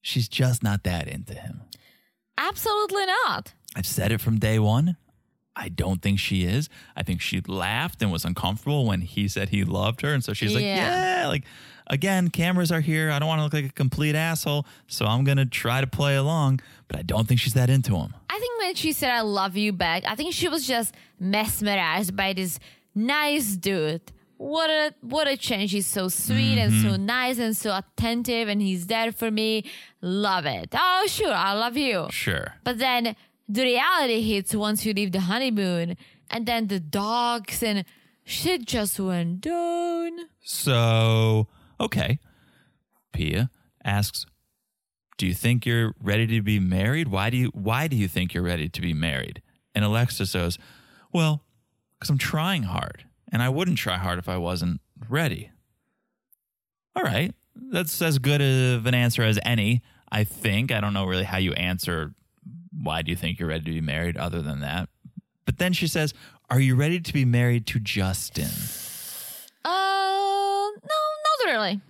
she's just not that into him. Absolutely not. I've said it from day one. I don't think she is. I think she laughed and was uncomfortable when he said he loved her. And so she's like, Yeah. yeah, like, again, cameras are here. I don't want to look like a complete asshole. So I'm going to try to play along. But I don't think she's that into him. I think when she said I love you back, I think she was just mesmerized by this nice dude. What a what a change. He's so sweet and so mm-hmm. nice and so attentive and he's there for me. Love it. Oh sure, I love you. Sure. But then the reality hits once you leave the honeymoon and then the dogs and shit just went down. So, okay. Pia asks, "Do you think you're ready to be married? Why do you why do you think you're ready to be married?" And Alexa says, "Well, cuz I'm trying hard, and I wouldn't try hard if I wasn't ready." All right. That's as good of an answer as any, I think. I don't know really how you answer why do you think you're ready to be married other than that. But then she says, "Are you ready to be married to Justin?" Really.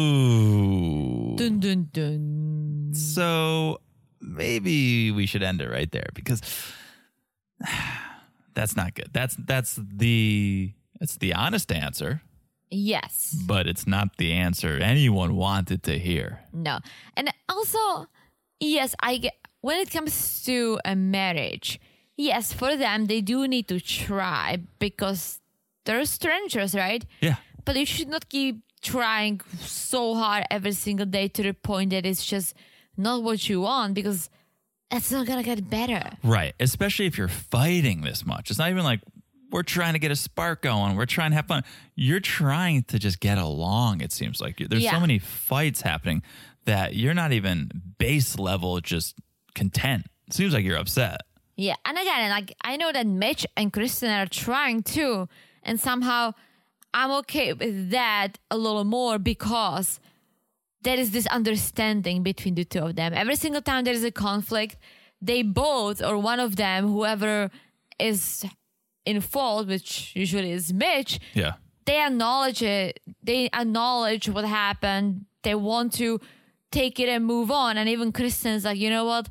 Oh. Dun dun dun. So maybe we should end it right there because that's not good. That's that's the it's the honest answer, Yes. but it's not the answer anyone wanted to hear. No. And also, yes, I get when it comes to a marriage, yes, for them, they do need to try because they're strangers, right? Yeah. But you should not keep trying so hard every single day to the point that it's just not what you want because it's not gonna get better. Right. Especially if you're fighting this much. It's not even like we're trying to get a spark going. We're trying to have fun. You're trying to just get along, it seems like. There's Yeah. so many fights happening that you're not even base level just content. It seems like you're upset. Yeah, and again, like I know that Mitch and Krysten are trying too, and somehow I'm okay with that a little more because there is this understanding between the two of them. Every single time there is a conflict, they both or one of them, whoever is in fault, which usually is Mitch, Yeah. they acknowledge it. They acknowledge what happened. They want to take it and move on. And even Krysten's like, you know what?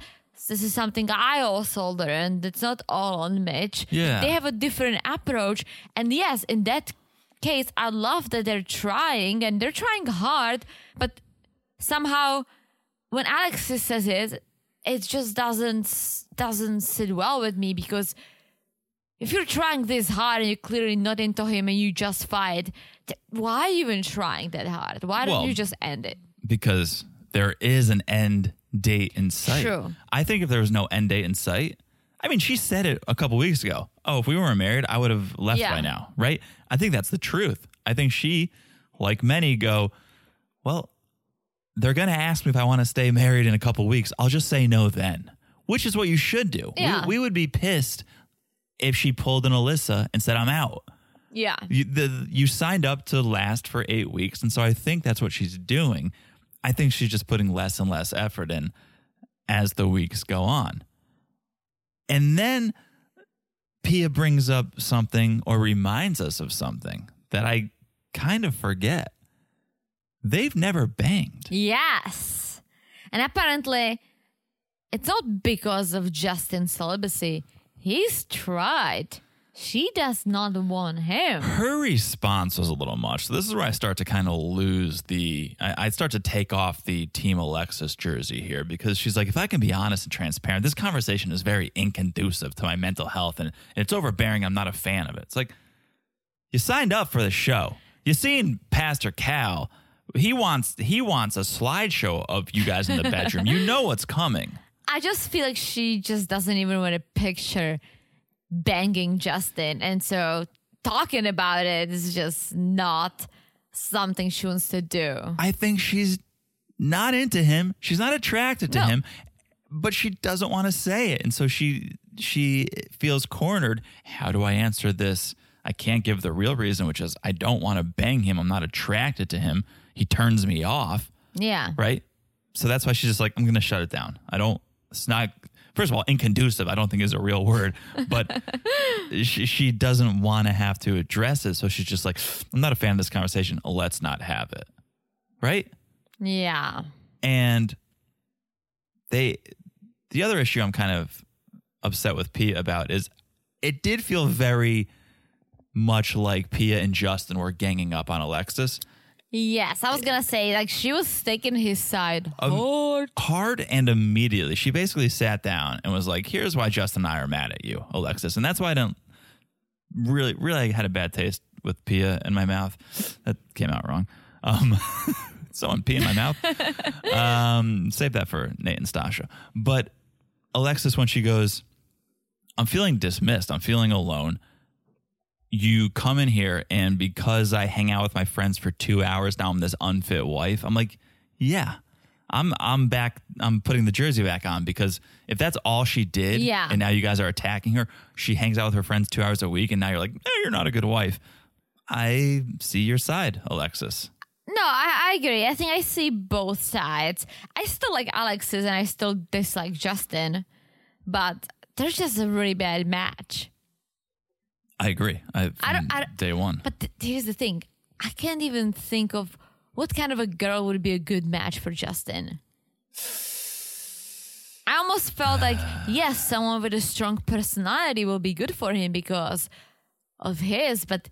This is something I also learned. It's not all on Mitch. Yeah. They have a different approach. And yes, in that case, I love that they're trying and they're trying hard, but somehow when Alexis says it, it just doesn't doesn't sit well with me because if you're trying this hard and you're clearly not into him and you just fight, why are you even trying that hard? Why don't Well, you just end it? Because there is an end date in sight. True. I think if there was no end date in sight, I mean, she said it a couple weeks ago. Oh, if we weren't married, I would have left Yeah. by now, right? I think that's the truth. I think she, like many, go, well, they're going to ask me if I want to stay married in a couple weeks. I'll just say no then, which is what you should do. We- Yeah. We, would be pissed if she pulled an Alyssa and said, I'm out. Yeah. You, the, you signed up to last for eight weeks. And so I think that's what she's doing. I think she's just putting less and less effort in as the weeks go on. And then Pia brings up something or reminds us of something that I kind of forget. They've never banged. Yes. And apparently, it's not because of Justin's celibacy. He's tried. She does not want him. Her response was a little much. So this is where I start to kind of lose the. I, I start to take off the Team Alexis jersey here because she's like, if I can be honest and transparent, this conversation is very inconducive to my mental health and it's overbearing. I'm not a fan of it. It's like you signed up for the show. You seen Pastor Cal. He wants he wants a slideshow of you guys in the bedroom. you know what's coming. I just feel like she just doesn't even want to picture banging Justin. And so talking about it is just not something she wants to do. I think she's not into him. She's not attracted to No. him, but she doesn't want to say it. And so she she feels cornered. How do I answer this? I can't give the real reason, which is I don't want to bang him. I'm not attracted to him. He turns me off, Yeah. right? So that's why she's just like, I'm going to shut it down. I don't, it's not, first of all, inconducive, I don't think is a real word, but she, she doesn't want to have to address it. So she's just like, I'm not a fan of this conversation. Let's not have it. Right? Yeah. And they, the other issue I'm kind of upset with Pia about is it did feel very much like Pia and Justin were ganging up on Alexis. Yes. I was to say, like, she was taking his side Um, hard. hard and immediately. She basically sat down and was like, "Here's why Justin and I are mad at you, Alexis," and that's why I don't really, really had a bad taste with Pia in my mouth. That came out wrong. Um, someone pee in my mouth. Um, save that for Nate and Stacia. But Alexis, when she goes, "I'm feeling dismissed. I'm feeling alone." You come in here, and because I hang out with my friends for two hours now, I'm this unfit wife. I'm like, yeah, I'm I'm back. I'm putting the jersey back on because if that's all she did, Yeah. and now you guys are attacking her, she hangs out with her friends two hours a week, and now you're like, eh, you're not a good wife. I see your side, Alexis. No, I, I agree. I think I see both sides. I still like Alexis and I still dislike Justin, but there's just a really bad match. I agree. I, I don't- I don't- day one. But th- here's the thing I can't even think of what kind of a girl would be a good match for Justin. I almost felt like, yes, someone with a strong personality will be good for him because of his, but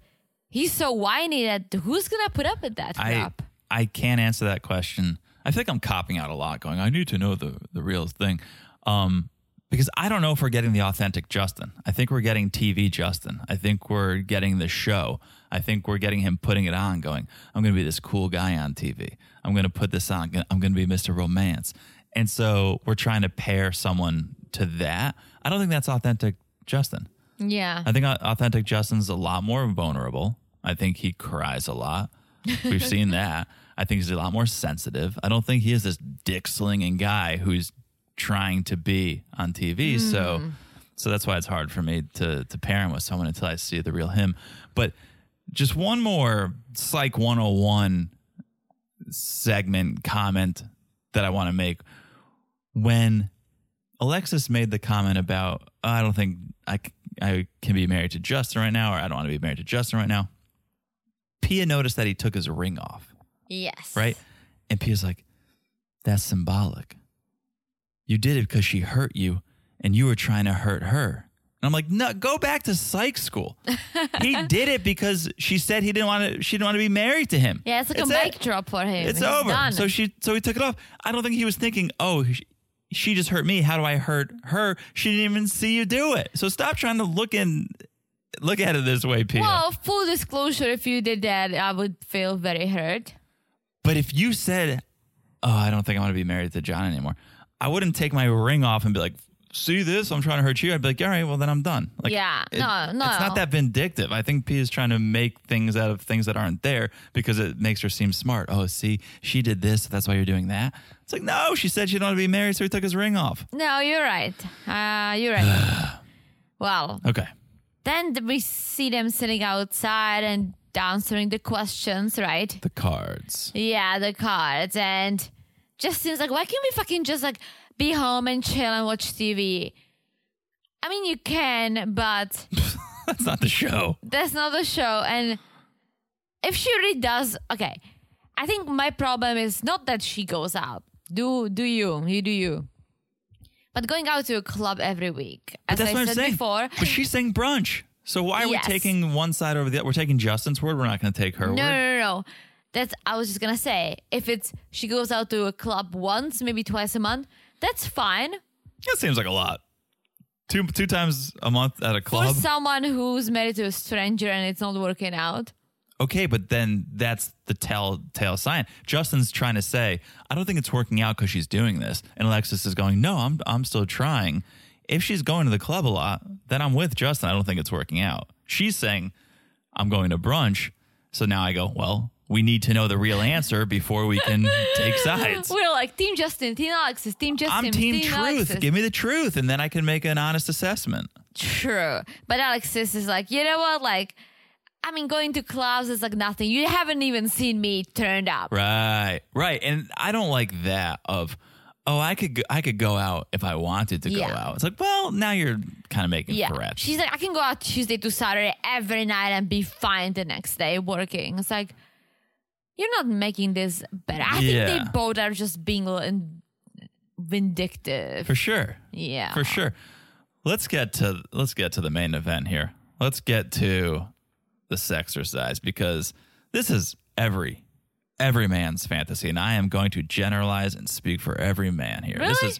he's so whiny that who's going to put up with that I crap? I can't answer that question. I think I'm copping out a lot, going, I need to know the the real thing. Um, because I don't know if we're getting the authentic Justin. I think we're getting TV Justin. I think we're getting the show. I think we're getting him putting it on, going, I'm going to be this cool guy on TV. I'm going to put this on. I'm going to be Mr. Romance. And so we're trying to pair someone to that. I don't think that's authentic Justin. Yeah. I think authentic Justin's a lot more vulnerable. I think he cries a lot. We've seen that. I think he's a lot more sensitive. I don't think he is this dick slinging guy who's trying to be on TV. So, hmm. so that's why it's hard for me to to pair him with someone until I see the real him. But just one more Psych 101 segment comment that I want to make when Alexis made the comment about "Oh, I don't think I, I can be married to Justin right now, or I don't want to be married to Justin right now. Pia noticed that he took his ring off, yes. right? And Pia's like, that's symbolic. You did it because she hurt you and you were trying to hurt her. And I'm like, no, go back to psych school. he did it because she said he didn't want to, she didn't want to be married to him. Yeah, it's like a it. mic drop for him. It's He's over. Done. So she so he took it off. I don't think he was thinking, "Oh, she, she just hurt me. How do I hurt her? She didn't even see you do it." So stop trying to look in look at it this way, Pia. well, full disclosure, if you did that, I would feel very hurt. but if you said, "Oh, I don't think I want to be married to John anymore," I wouldn't take my ring off and be like, "See this? I'm trying to hurt you." I'd be like, "All right, well then I'm done." Like, Yeah. No, no. It's not that vindictive. I think P is trying to make things out of things that aren't there because it makes her seem smart. Oh, see, she did this. That's why you're doing that. It's like, no, she said she didn't want to be married, so he took his ring off. No, you're right. Uh, you're right. well, Okay. then we see them sitting outside and answering the questions, right? The cards. Yeah, the cards. And just seems like, why can't we fucking just like be home and chill and watch TV? I mean, you can, but That's not the show. that's not the show. And if she really does, okay, I think my problem is not that she goes out. Do do you? You do you. But going out to a club every week, as that's I what I'm said saying. before. But she's saying brunch. So why are Yes. we taking one side over the other? We're taking Justin's word. We're not going to take her No, word. no, no, no. That's I was just gonna say. If it's she goes out to a club once, maybe twice a month, that's fine. That seems like a lot. Two two times a month at a club. For someone who's married to a stranger and it's not working out. Okay, but then that's the telltale sign. Justin's trying to say, I don't think it's working out because she's doing this, and Alexis is going, No, I'm I'm still trying. If she's going to the club a lot, then I'm with Justin. I don't think it's working out. She's saying, I'm going to brunch, so now I go, Well, we need to know the real answer before we can take sides. We're like Team Justin, Team Alexis, Team Justin, I'm team truth. Alexis. Give me the truth, and then I can make an honest assessment. True. But Alexis is like, you know what? Like, I mean, going to clubs is like nothing. You haven't even seen me turned up. Right, right, and I don't like that. Of oh, I could go, I could go out if I wanted to Yeah. go out. It's like, well, now you're kind of making Yeah. threats. She's like, I can go out Tuesday to Saturday every night and be fine the next day working. It's like, you're not making this better. I Yeah. think they both are just being vindictive. for sure, yeah. for sure. Let's get to let's get to the main event here. Let's get to the exercise because this is every every man's fantasy, and I am going to generalize and speak for every man here. This Really? is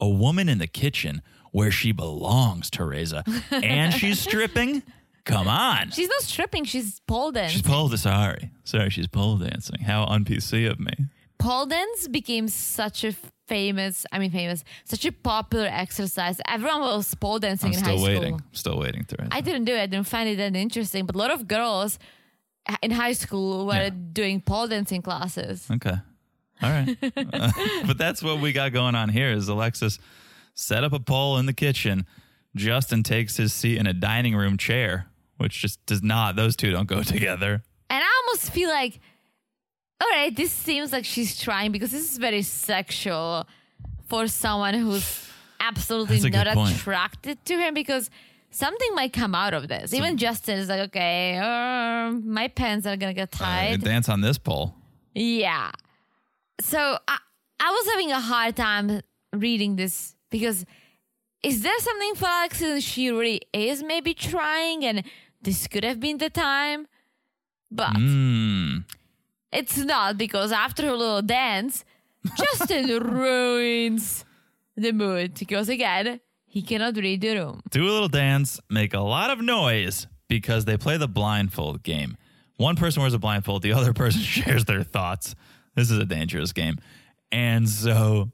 a woman in the kitchen where she belongs, Teresa, and she's stripping. Come on. She's not stripping, she's pole dance. She's pole dancing. sorry. Sorry, she's pole dancing. How un PC of me. pole dance became such a famous, I mean, famous, such a popular exercise. Everyone was pole dancing I'm in high school. still waiting. Still waiting to I didn't do it. I didn't find it that interesting. But a lot of girls in high school were Yeah. doing pole dancing classes. Okay. All right. Uh, but that's what we got going on here is Alexis set up a pole in the kitchen. Justin takes his seat in a dining room chair, which just does not those two don't go together. And I almost feel like, all right, this seems like she's trying because this is very sexual for someone who's absolutely not attracted to him because something might come out of this. Even Justin is like, okay, uh, my pants are going to get Uh, tied. dance on this pole. Yeah. So I, I was having a hard time reading this because is there something for Alexis and she really is maybe trying and this could have been the time? But Mm. it's not because after her little dance, Justin ruins the mood because again, he cannot read the room. do a little dance, make a lot of noise because they play the blindfold game. One person wears a blindfold, the other person shares their thoughts. This is a dangerous game. And so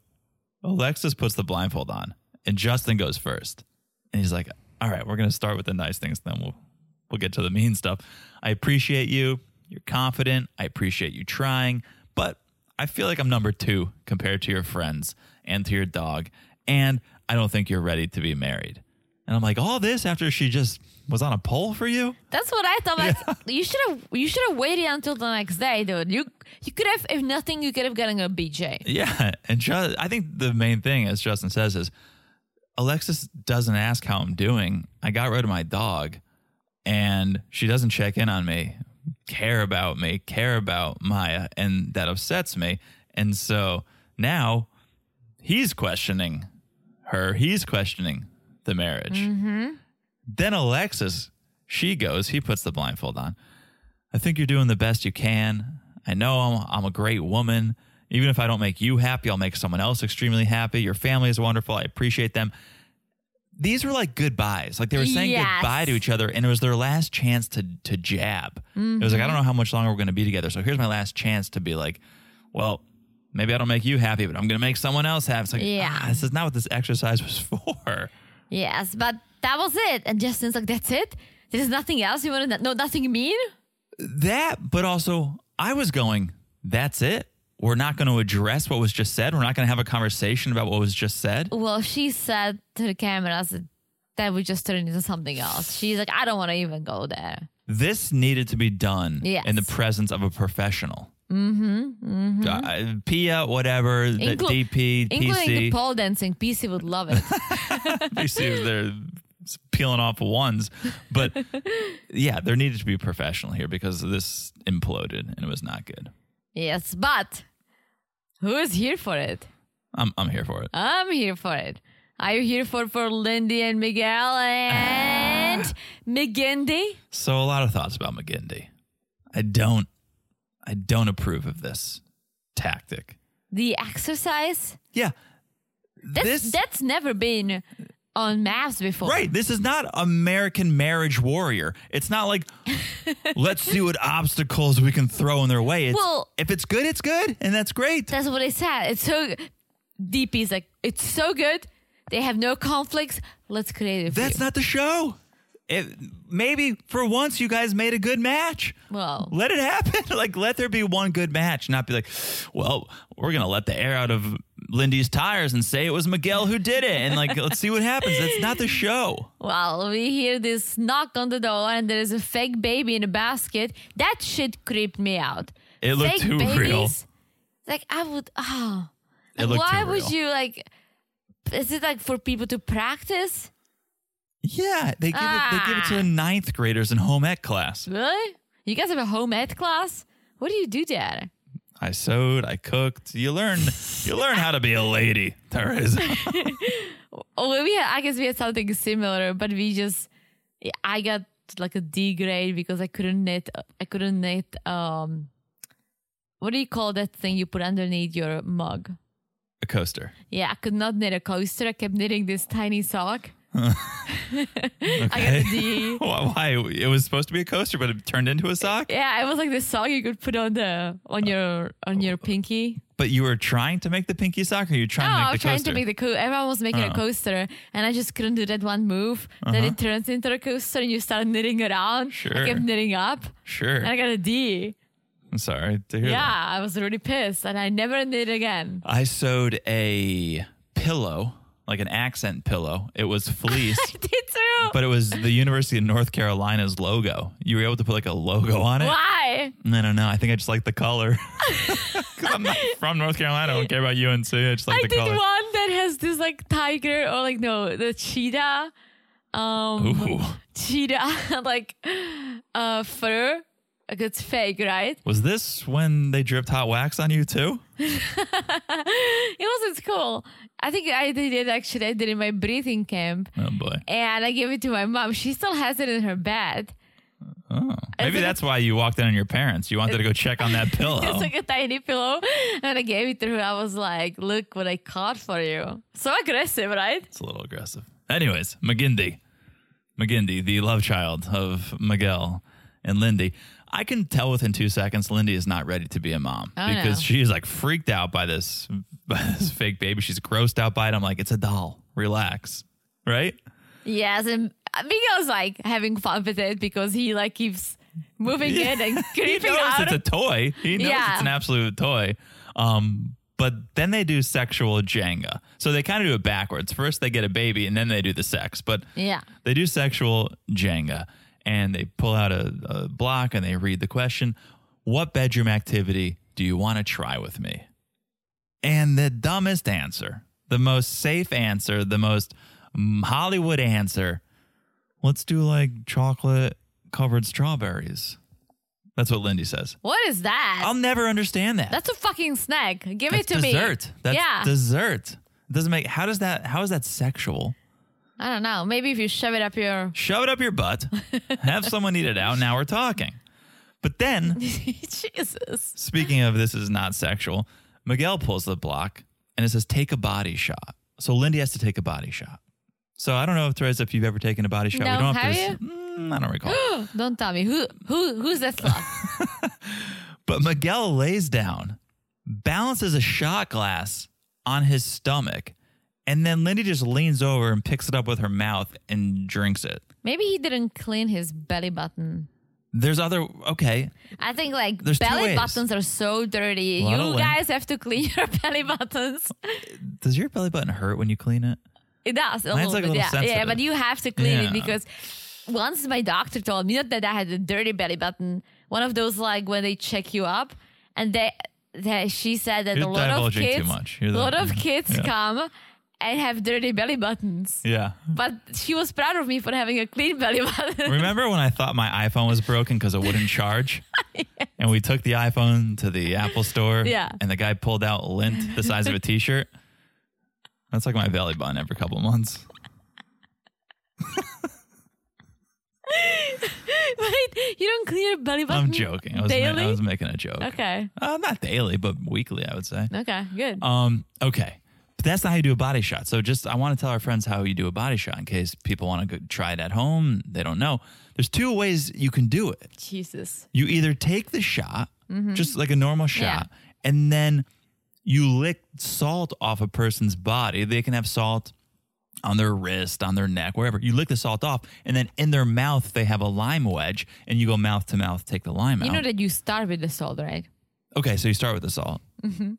Alexis puts the blindfold on, and Justin goes first. And he's like, All right, we're going to start with the nice things, then we'll, we'll get to the mean stuff. I appreciate you. You're confident. I appreciate you trying, but I feel like I'm number two compared to your friends and to your dog. And I don't think you're ready to be married. And I'm like, all this after she just was on a pole for you? That's what I thought. But you should have you should have waited until the next day, dude. You you could have, if nothing, you could have gotten a BJ. Yeah. And just, I think the main thing, as Justin says, is Alexis doesn't ask how I'm doing. I got rid of my dog and she doesn't check in on me, care about me, care about Maya. And that upsets me. And so now he's questioning her, he's questioning the marriage. Mm-hmm. Then Alexis, she goes, he puts the blindfold on. I think you're doing the best you can. I know I'm, I'm a great woman. Even if I don't make you happy, I'll make someone else extremely happy. Your family is wonderful. I appreciate them. These were like goodbyes. Like they were saying Yes. goodbye to each other, and it was their last chance to to jab. It was like, I don't know how much longer we're going to be together. So here's my last chance to be like, well, maybe I don't make you happy, but I'm going to make someone else happy. It's like, Yeah. ah, this is not what this exercise was for. Yes, but that was it. And Justin's like, that's it. There's nothing else you want to no nothing mean. that, but also I was going, that's it. We're not going to address what was just said. We're not going to have a conversation about what was just said. Well, she said to the cameras that that would just turn into something else. She's like, I don't want to even go there. This needed to be done Yes. in the presence of a professional. Mm-hmm. Uh, Pia, whatever, the Inclu- DP, Including the PC. pole dancing. PC would love it. PC, they're peeling off ones. But yeah, there needed to be a professional here because this imploded and it was not good. Yes, but who is here for it? I'm, I'm here for it. I'm here for it. Are you here for for Lindy and Miguel and McGindy? So a lot of thoughts about McGindy. I don't I don't approve of this tactic. The exercise? Yeah. That's this that's never been on MAFS before. Right. This is not American marriage warrior. It's not like let's see what obstacles we can throw in their way. It's, Well- if it's good, it's good, and that's great. That's what they said. It's so deep. DP's like it's so good. They have no conflicts. Let's create it. That's you. not the show. It, maybe for once you guys made a good match. Well. let it happen. like let there be one good match, not be like, well, we're gonna let the air out of Lindy's tires and say it was Miguel who did it, and like let's see what happens. That's not the show. Well, we hear this knock on the door and there is a fake baby in a basket. That shit creeped me out. It looked fake too babies, real. Like I would oh It Like, why would you like is it like for people to practice? Yeah, they give it. They give it to Ah. the ninth graders in home ec class. Really? You guys have a home ed class? What do you do there? I sewed. I cooked. You learn. You learn how to be a lady. There is. Oh, we had, I guess we had something similar, but we just I got like a D grade because I couldn't knit. I couldn't knit. Um, what do you call that thing you put underneath your mug? a coaster. Yeah, I could not knit a coaster. I kept knitting this tiny sock. I got a D. Why? It was supposed to be a coaster, but it turned into a sock. Yeah, it was like this sock you could put on the on uh, your on your oh. pinky. But you were trying to make the pinky sock, or you trying No, to make I the was trying coaster? to make the co- everyone was making Oh. a coaster, and I just couldn't do that one move. Then uh-huh. it turns into a coaster, and you start knitting around. Sure. I kept knitting up, sure. and I got a D. I'm sorry to hear Yeah, that. I was really pissed, and I never knit again. I sewed a pillow, like an accent pillow. It was fleece, I did too. but it was the University of North Carolina's logo. You were able to put like a logo on it. Why? I don't know. I think I just like the color. I'm not from North Carolina. I don't care about UNC. I just like I the did color. one that has this like tiger or like no the cheetah, um, Ooh. cheetah like uh fur. Like it's fake, right? Was this when they dripped hot wax on you too? It wasn't cool. I think I did it actually. I did it in my breathing camp, Oh boy. and I gave it to my mom. She still has it in her bed. Oh, maybe that's why you walked in on your parents. You wanted to go check on that pillow. It's like a tiny pillow, and I gave it to her. I was like, "Look what I caught for you." So aggressive, right? It's a little aggressive. Anyways, McGindy. McGindy, the love child of Miguel and Lindy. I can tell within two seconds Lindy is not ready to be a mom Oh, because no. she's like freaked out by this by this fake baby. She's grossed out by it. I'm like, it's a doll. Relax. Right? Yes, and Miguel's like having fun with it because he like keeps moving it and he creeping knows out. it's a toy. He knows Yeah. it's an absolute toy. Um, but then they do sexual Jenga. So they kind of do it backwards. First they get a baby and then they do the sex. But yeah. they do sexual Jenga and they pull out a, a block and they read the question What bedroom activity do you want to try with me? And the dumbest answer, the most safe answer, the most mm, Hollywood answer let's do like chocolate covered strawberries. That's what Lindy says. What is that? I'll never understand that. That's a fucking snack. Give That's it to me. dessert. That's yeah. dessert. It doesn't make how does that how is that sexual? I don't know. Maybe if you shove it up your shove it up your butt, have someone eat it out. Now we're talking. But then, Jesus. speaking of this is not sexual, Miguel pulls the block and it says take a body shot. So Lindy has to take a body shot. So I don't know if Therese, if you've ever taken a body shot. No, we don't have to. Mm, I don't recall. Don't tell me who who who's that slut? but Miguel lays down, balances a shot glass on his stomach, and then Lindy just leans over and picks it up with her mouth and drinks it. Maybe he didn't clean his belly button. There's other okay. I think like There's two belly ways. buttons are so dirty. Lot of You lint. guys have to clean your belly buttons. Does your belly button hurt when you clean it? It does a Mine's little like a bit, little yeah, yeah. sensitive. But you have to clean Yeah. it because once my doctor told me not that I had a dirty belly button, one of those like when they check you up, and they, they she said that You're a lot of divulging too kids, much. You're a the- lot of kids yeah. come and have dirty belly buttons. Yeah. But she was proud of me for having a clean belly button. Remember when I thought my iPhone was broken because it wouldn't charge? And we took the iPhone to the Apple store. Yeah. And the guy pulled out lint the size of a t shirt. That's like my belly button every couple months. Wait, you don't clean your belly button? I'm joking. I was, ma- I was making a joke. Okay. Uh, not daily, but weekly, I would say. Okay. Good. Um, okay. That's not how you do a body shot. So just I want to tell our friends how you do a body shot in case people want to go try it at home. They don't know. There's two ways you can do it. Jesus. You either take the shot, just like a normal Mm-hmm. Yeah. shot, and then you lick salt off a person's body. They can have salt on their wrist, on their neck, wherever. You lick the salt off, and then in their mouth they have a lime wedge, and you go mouth to mouth, take the lime You out. You know that you start with the salt, right? Okay, so you start with the salt. Mm-hmm.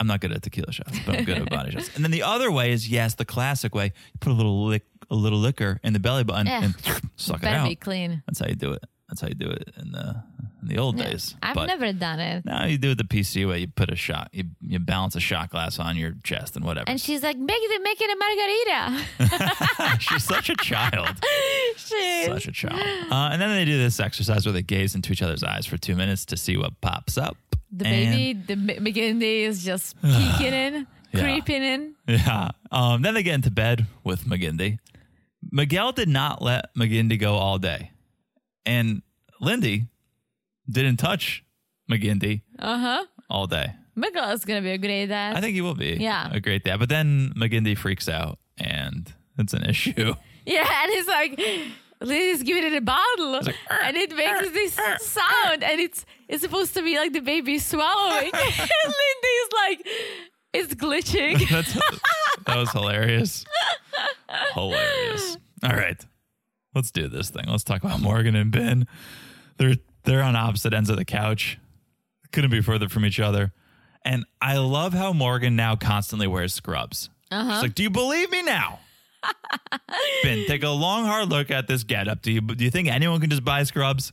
I'm not good at tequila shots, but I'm good at body shots. And then the other way is yes, the classic way. You put a little lick, a little liquor in the belly button and suck it Better out. be clean. That's how you do it. That's how you do it in the in the old days. I've but never done it. now you do it the PC way. You put a shot. You you balance a shot glass on your chest and whatever. And she's like, make it, make it a margarita. She's such a child. She's such a child. Uh, and then they do this exercise where they gaze into each other's eyes for two minutes to see what pops up. The baby, the McGindy is just peeking in, Yeah. creeping in. Yeah. Um, then they get into bed with McGindy. Miguel did not let McGindy go all day. And Lindy didn't touch McGindy Uh huh. all day. Miguel is gonna be a great dad. I think he will be Yeah. a great dad. But then McGindy freaks out and it's an issue. yeah, and he's like, Lily's giving it a bottle, like, and it makes this sound, and it's it's supposed to be like the baby swallowing. and Lindy's like, it's glitching. That's, that was hilarious. Hilarious. All right. Let's do this thing. Let's talk about Morgan and Binh. They're they're on opposite ends of the couch. Couldn't be further from each other. And I love how Morgan now constantly wears scrubs. Uh-huh. She's like, "Do you believe me now?" Binh, take a long hard look at this getup. Do you do you think anyone can just buy scrubs?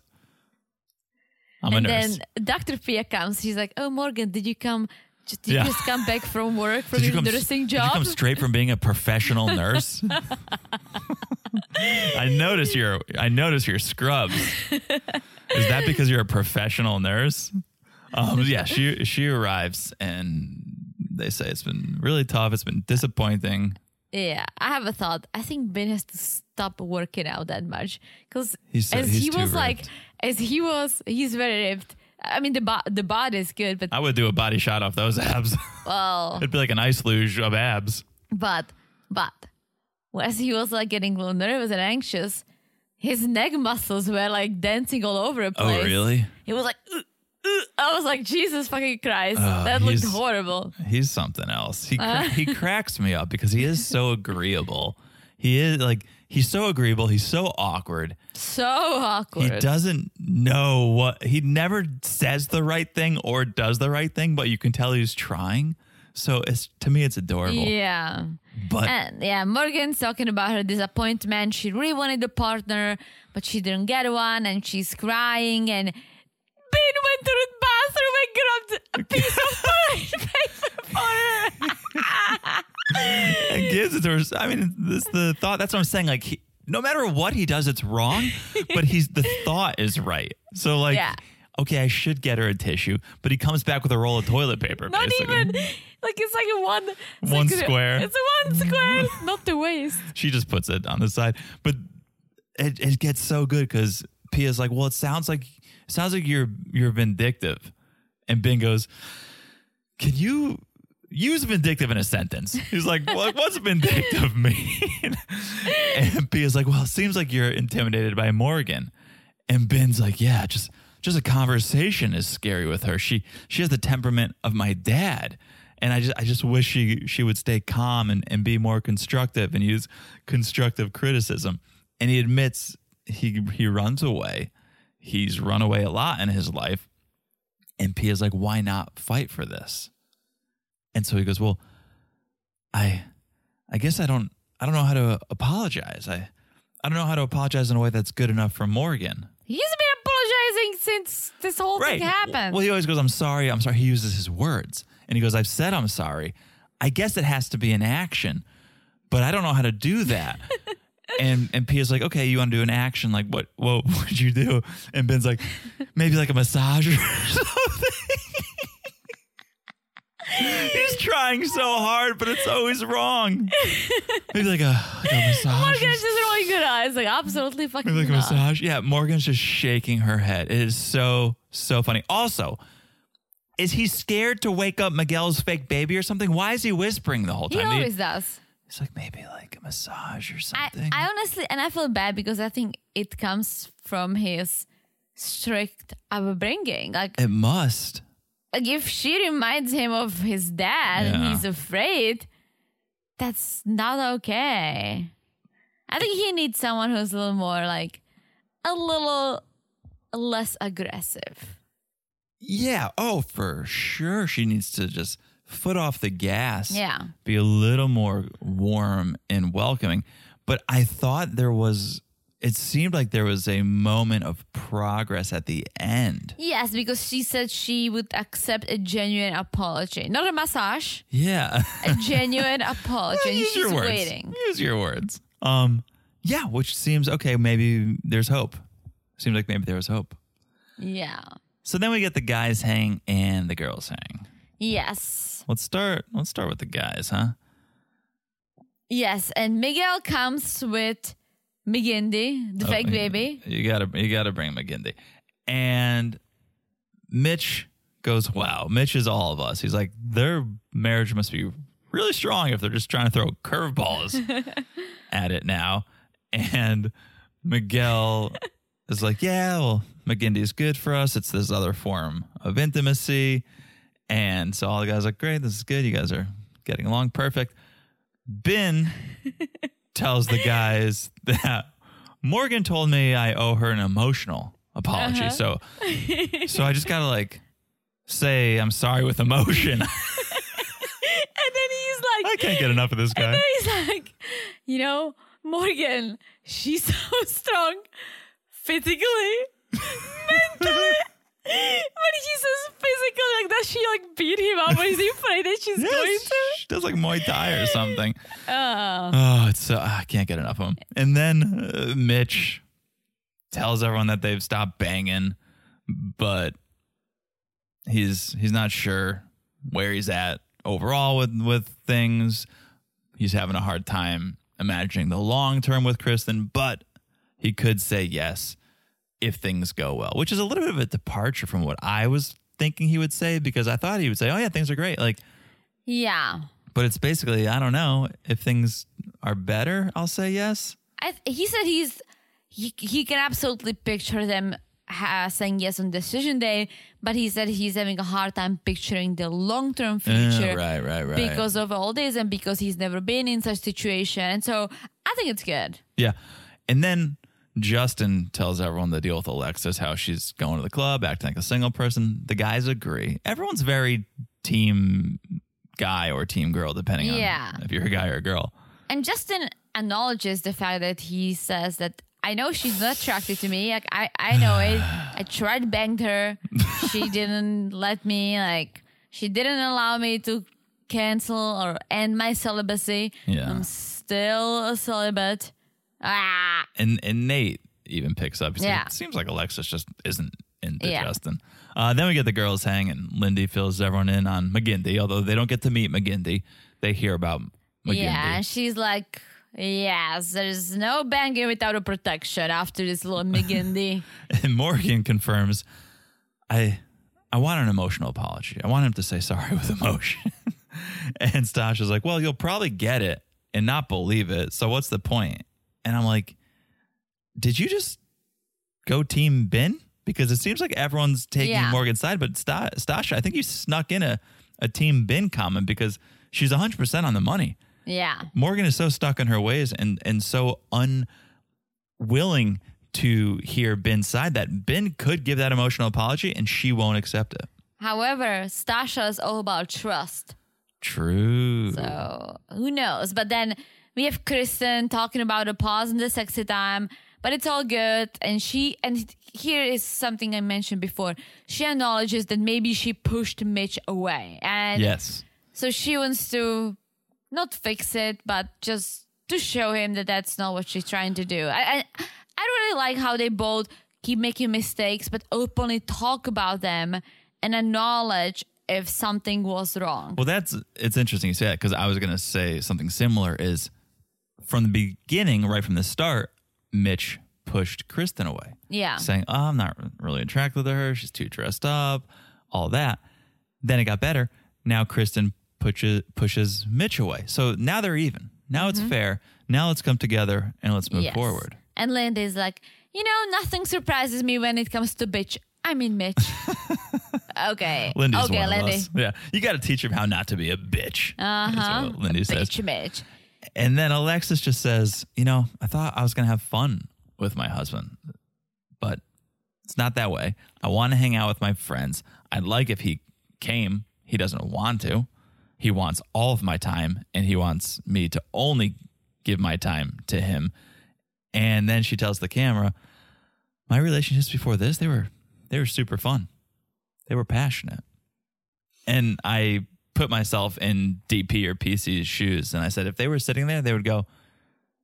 I'm and a nurse. then Dr. Pia comes. She's like, "Oh, Morgan, did you come? Did you Yeah. just come back from work from Did you your come, nursing did you come straight from being a professional nurse? I notice your I notice your scrubs. Is that because you're a professional nurse? Um, yeah, she she arrives and they say it's been really tough. It's been disappointing. Yeah, I have a thought. I think Binh has to stop working out that much because as he was like as he was he's very ripped. I mean the bo- the body is good, but I would do a body shot off those abs. well, It'd be like an ice luge of abs. but but as he was like getting a little nervous and anxious, his neck muscles were like dancing all over the place. Oh, really? He was like. "Uh, uh." I was like, Jesus fucking Christ. Oh, that looked horrible. He's something else. He cra- Uh. he cracks me up because he is so agreeable. He is like he's so agreeable. He's so awkward. So awkward. He doesn't know what he never says the right thing or does the right thing, but you can tell he's trying. So it's to me it's adorable. Yeah. But And yeah, Morgan's talking about her disappointment. She really wanted a partner, but she didn't get one, and she's crying. And Ben went to the bathroom and grabbed a piece of paper for her. and gives it to her. I mean, this the thought. That's what I'm saying. Like, he, no matter what he does, it's wrong. but he's the thought is right. So like, Yeah. okay, I should get her a tissue. But he comes back with a roll of toilet paper. Not basically. even like it's like a one. it's One like square. It's a one square, not the waist. She just puts it on the side. But it, it gets so good because Pia's like, well, it sounds like sounds like you're you're vindictive, and Ben goes, can you? Use vindictive in a sentence. He's like, what, what's vindictive mean? and Pia's like, well, it seems like you're intimidated by Morgan. And Ben's like, yeah, just just a conversation is scary with her. She she has the temperament of my dad. And I just I just wish she she would stay calm and, and be more constructive and use constructive criticism. And he admits he he runs away. He's run away a lot in his life. And Pia's like, why not fight for this? And so he goes, Well, I I guess I don't I don't know how to apologize. I I don't know how to apologize in a way that's good enough for Morgan. He's been apologizing since this whole thing happened. Well, he always goes, I'm sorry, I'm sorry. He uses his words. And he goes, I've said I'm sorry. I guess it has to be an action, but I don't know how to do that. and and Pia's like, okay, you want to do an action? Like, what what would you do? And Ben's like, maybe like a massage or something. He's trying so hard, but it's always wrong. Maybe like a, like a massage. or Morgan's just rolling good eyes, like absolutely fucking Maybe like a massage. Yeah, Morgan's just shaking her head. It is so, so funny. Also, is he scared to wake up Miguel's fake baby or something? Why is he whispering the whole time? He- always does. He's like, maybe like a massage or something. I honestly, and I feel bad because I think it comes from his strict upbringing. Like, it must. like if she reminds him of his dad and he's afraid, that's not okay. I think he needs someone who's a little more like a little less aggressive. Yeah. Oh, for sure. She needs to just foot off the gas. Yeah. Be a little more warm and welcoming. But I thought there was, it seemed like there was a moment of progress at the end. Yes, because she said she would accept a genuine apology, not a massage, Yeah. a genuine apology. and Use she's your words. waiting. Use your words. Um, yeah, which seems okay. Maybe there's hope. Seems like maybe there was hope. Yeah. So then we get the guys hang and the girls hang. Yes. Let's start. Let's start with the guys, huh? Yes, and Miguel comes with McGindy, the Oh, fake baby. You gotta you gotta bring McGindy. And Mitch goes, Wow, Mitch is all of us. He's like, their marriage must be really strong if they're just trying to throw curveballs at it now. And Miguel is like, Yeah, well, McGindy is good for us. It's this other form of intimacy. And so all the guys are like, Great, this is good. You guys are getting along perfect. Ben tells the guys that Morgan told me I owe her an emotional apology. Uh-huh. So so I just gotta like say I'm sorry with emotion. And then he's like, I can't get enough of this And guy. then he's like, you know, Morgan, she's so strong physically, mentally. But he says physically, like, does she like beat him up? Or is he afraid that she's going to? she does like Muay Thai or something. Oh. Oh, it's so I can't get enough of him. And then uh, Mitch tells everyone that they've stopped banging, but he's he's not sure where he's at overall with with things. He's having a hard time imagining the long term with Krysten, but he could say yes if things go well, which is a little bit of a departure from what I was thinking he would say because I thought he would say, "Oh yeah, things are great." Like, Yeah. but it's basically, I don't know if things are better. I'll say yes. I th- he said he's he, he can absolutely picture them ha- saying yes on decision day, but he said he's having a hard time picturing the long term future Uh, right, right, right. because of all this and because he's never been in such a situation. And so I think it's good. Yeah. And then Justin tells everyone to deal with Alexis, how she's going to the club, acting like a single person. The guys agree. Everyone's very team guy or team girl, depending Yeah. on if you're a guy or a girl. And Justin acknowledges the fact that he says that I know she's not attracted to me. Like I, I know it. I tried banged her. She didn't let me. Like she didn't allow me to cancel or end my celibacy. Yeah. I'm still a celibate. Ah, And and Nate even picks up. He's like, Yeah. it seems like Alexis just isn't into Yeah. Justin. Uh, then we get the girls hanging. Lindy fills everyone in on McGinty, although they don't get to meet McGinty. They hear about McGinty. yeah. And she's like, yes, there's no banging without a protection after this little McGindy. And Morgan confirms, I I want an emotional apology. I want him to say sorry with emotion. and Stacia's like, well, you'll probably get it and not believe it. So what's the point? And I'm like, did you just go team Ben? Because it seems like everyone's taking Yeah. Morgan's side, but Stacia, I think you snuck in a, a team Ben comment because she's 100% on the money. yeah. Morgan is so stuck in her ways and and so unwilling to hear Ben's side that Ben could give that emotional apology and she won't accept it. However, Stacia is all about trust. True. So who knows? But then we have Krysten talking about a pause in the sexy time, but it's all good. And she and here is something I mentioned before. She acknowledges that maybe she pushed Mitch away, and yes. so she wants to not fix it, but just to show him that that's not what she's trying to do. I I, I really like how they both keep making mistakes, but openly talk about them and acknowledge if something was wrong. Well, that's it's interesting you say that because I was going to say something similar. Is from the beginning, right from the start, Mitch pushed Krysten away. Yeah. saying, "Oh, I'm not really attracted to her. She's too dressed up." All that. Then it got better. Now Krysten pushes pushes Mitch away. So now they're even. Now it's fair. Now let's come together and let's move Yes. forward. And Lindy's like, you know, nothing surprises me when it comes to bitch. I mean, Mitch. okay. Lindy's okay, one Lindy. of us. Yeah, you got to teach him how not to be a bitch. Uh That's huh. Lindy says. Bitch, Mitch. And then Alexis just says, "You know, I thought I was going to have fun with my husband, but it's not that way. I want to hang out with my friends. I'd like if he came. He doesn't want to. He wants all of my time, and he wants me to only give my time to him." And then she tells the camera, "My relationships before this, they were they were super fun. They were passionate." And I put myself in DP or PC's shoes, and I said, if they were sitting there, they would go,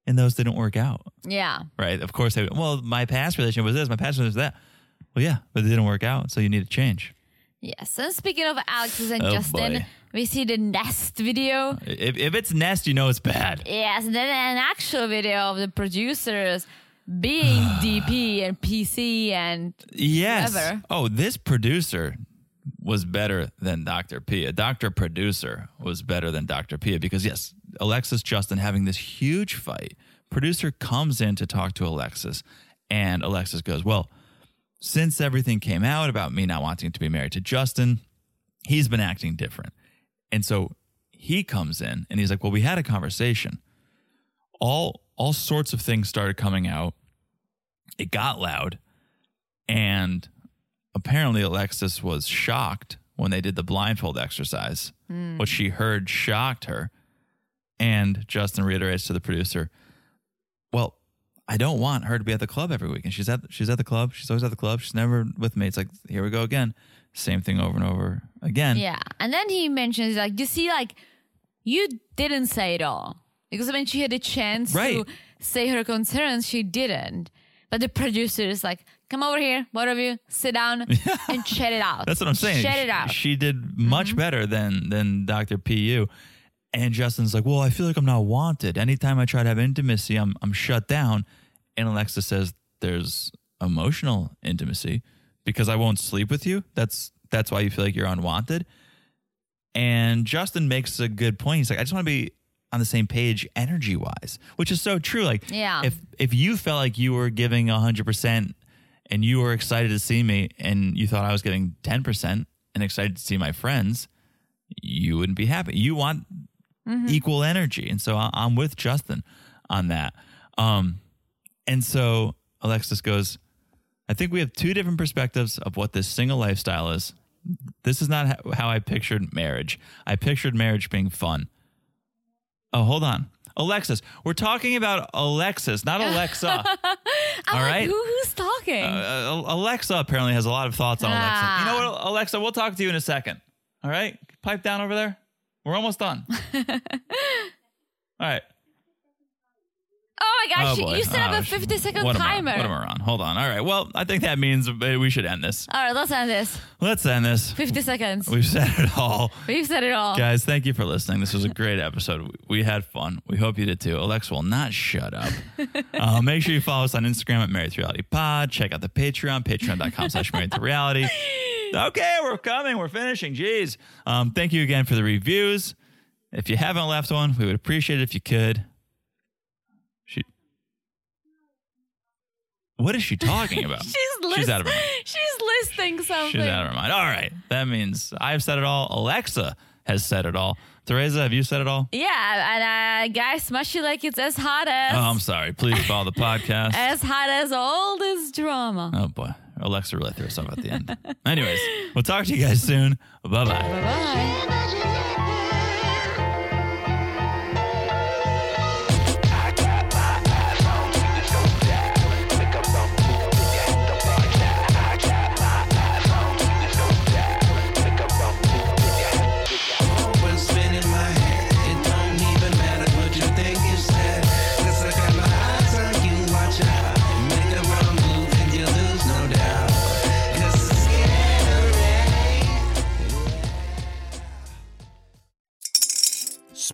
and those didn't work out, Yeah. right? Of course, they would, well, my past relationship was this, my past relationship was that. Well, yeah, but it didn't work out, so you need to change. Yes. And speaking of Alexis and Oh, Justin, boy. we see the Nest video. Uh, if, if it's Nest, you know it's bad. Yes. And then an actual video of the producers being DP and PC and Yes. Whoever. Oh, this producer was better than Dr. Pia. Dr. Producer was better than Dr. Pia because, yes, Alexis Justin having this huge fight. Producer comes in to talk to Alexis, and Alexis goes, Well, since everything came out about me not wanting to be married to Justin, he's been acting different. And so he comes in and he's like, Well, we had a conversation. All all sorts of things started coming out. It got loud. And apparently Alexis was shocked when they did the blindfold exercise. Hmm. What she heard shocked her. And Justin reiterates to the producer, Well, I don't want her to be at the club every week. And she's at she's at the club. She's always at the club. She's never with me. It's like, here we go again. Same thing over and over again. yeah. And then he mentions like, you see, like you didn't say it all because when she had a chance Right. to say her concerns, she didn't. But the producer is like, come over here, both of you, sit down and chat it out. That's what I'm saying. Chat it out. Mm-hmm. She did much better than than Dr. PU. And Justin's like, "Well, I feel like I'm not wanted. Anytime I try to have intimacy, I'm I'm shut down." And Alexa says, "There's emotional intimacy because I won't sleep with you. That's that's why you feel like you're unwanted. And Justin makes a good point. He's like, I just want to be on the same page energy wise, which is so true. Like, Yeah. if if you felt like you were giving hundred percent and you were excited to see me and you thought I was ten percent and excited to see my friends, you wouldn't be happy. You want equal energy, and so I'm with Justin on that. Um, and so Alexis goes, I think we have two different perspectives of what this single lifestyle is. This is not how I pictured marriage. I pictured marriage being fun. Oh, hold on. Alexis, we're talking about Alexis, not Alexa. I'm All like, right. Who, who's talking? Uh, Alexa apparently has a lot of thoughts on Alexa. You know Ah. what, Alexa? We'll talk to you in a second. All right? Pipe down over there. We're almost done. All right. Oh my gosh, oh, you- set up Oh, a 50 second what timer. What am I on? Hold on. All right. Well, I think that means we should end this. All right, let's end this. Let's end this. 50 seconds. We've said it all. We've said it all. Guys, thank you for listening. This was a great episode. We- We had fun. We hope you did too. Alexa will not shut up. uh, make sure you follow us on Instagram at Married to Reality Pod. Check out the Patreon, patreon.com slash married to reality. Okay, we're coming. We're finishing. Jeez. Um, thank you again for the reviews. If you haven't left one, we would appreciate it if you could. She, what is she talking about? She's, She's out of her mind. She's listing something. She's out of her mind. All right. That means I've said it all. Alexa has said it all. Teresa, have you said it all? Yeah, and uh, guys, smash it like it's as hot as Oh, I'm sorry. Please follow the podcast. as hot as all this drama. Oh boy, Alexa really threw us off at the end. Anyways, we'll talk to you guys soon. Bye bye. Bye. What's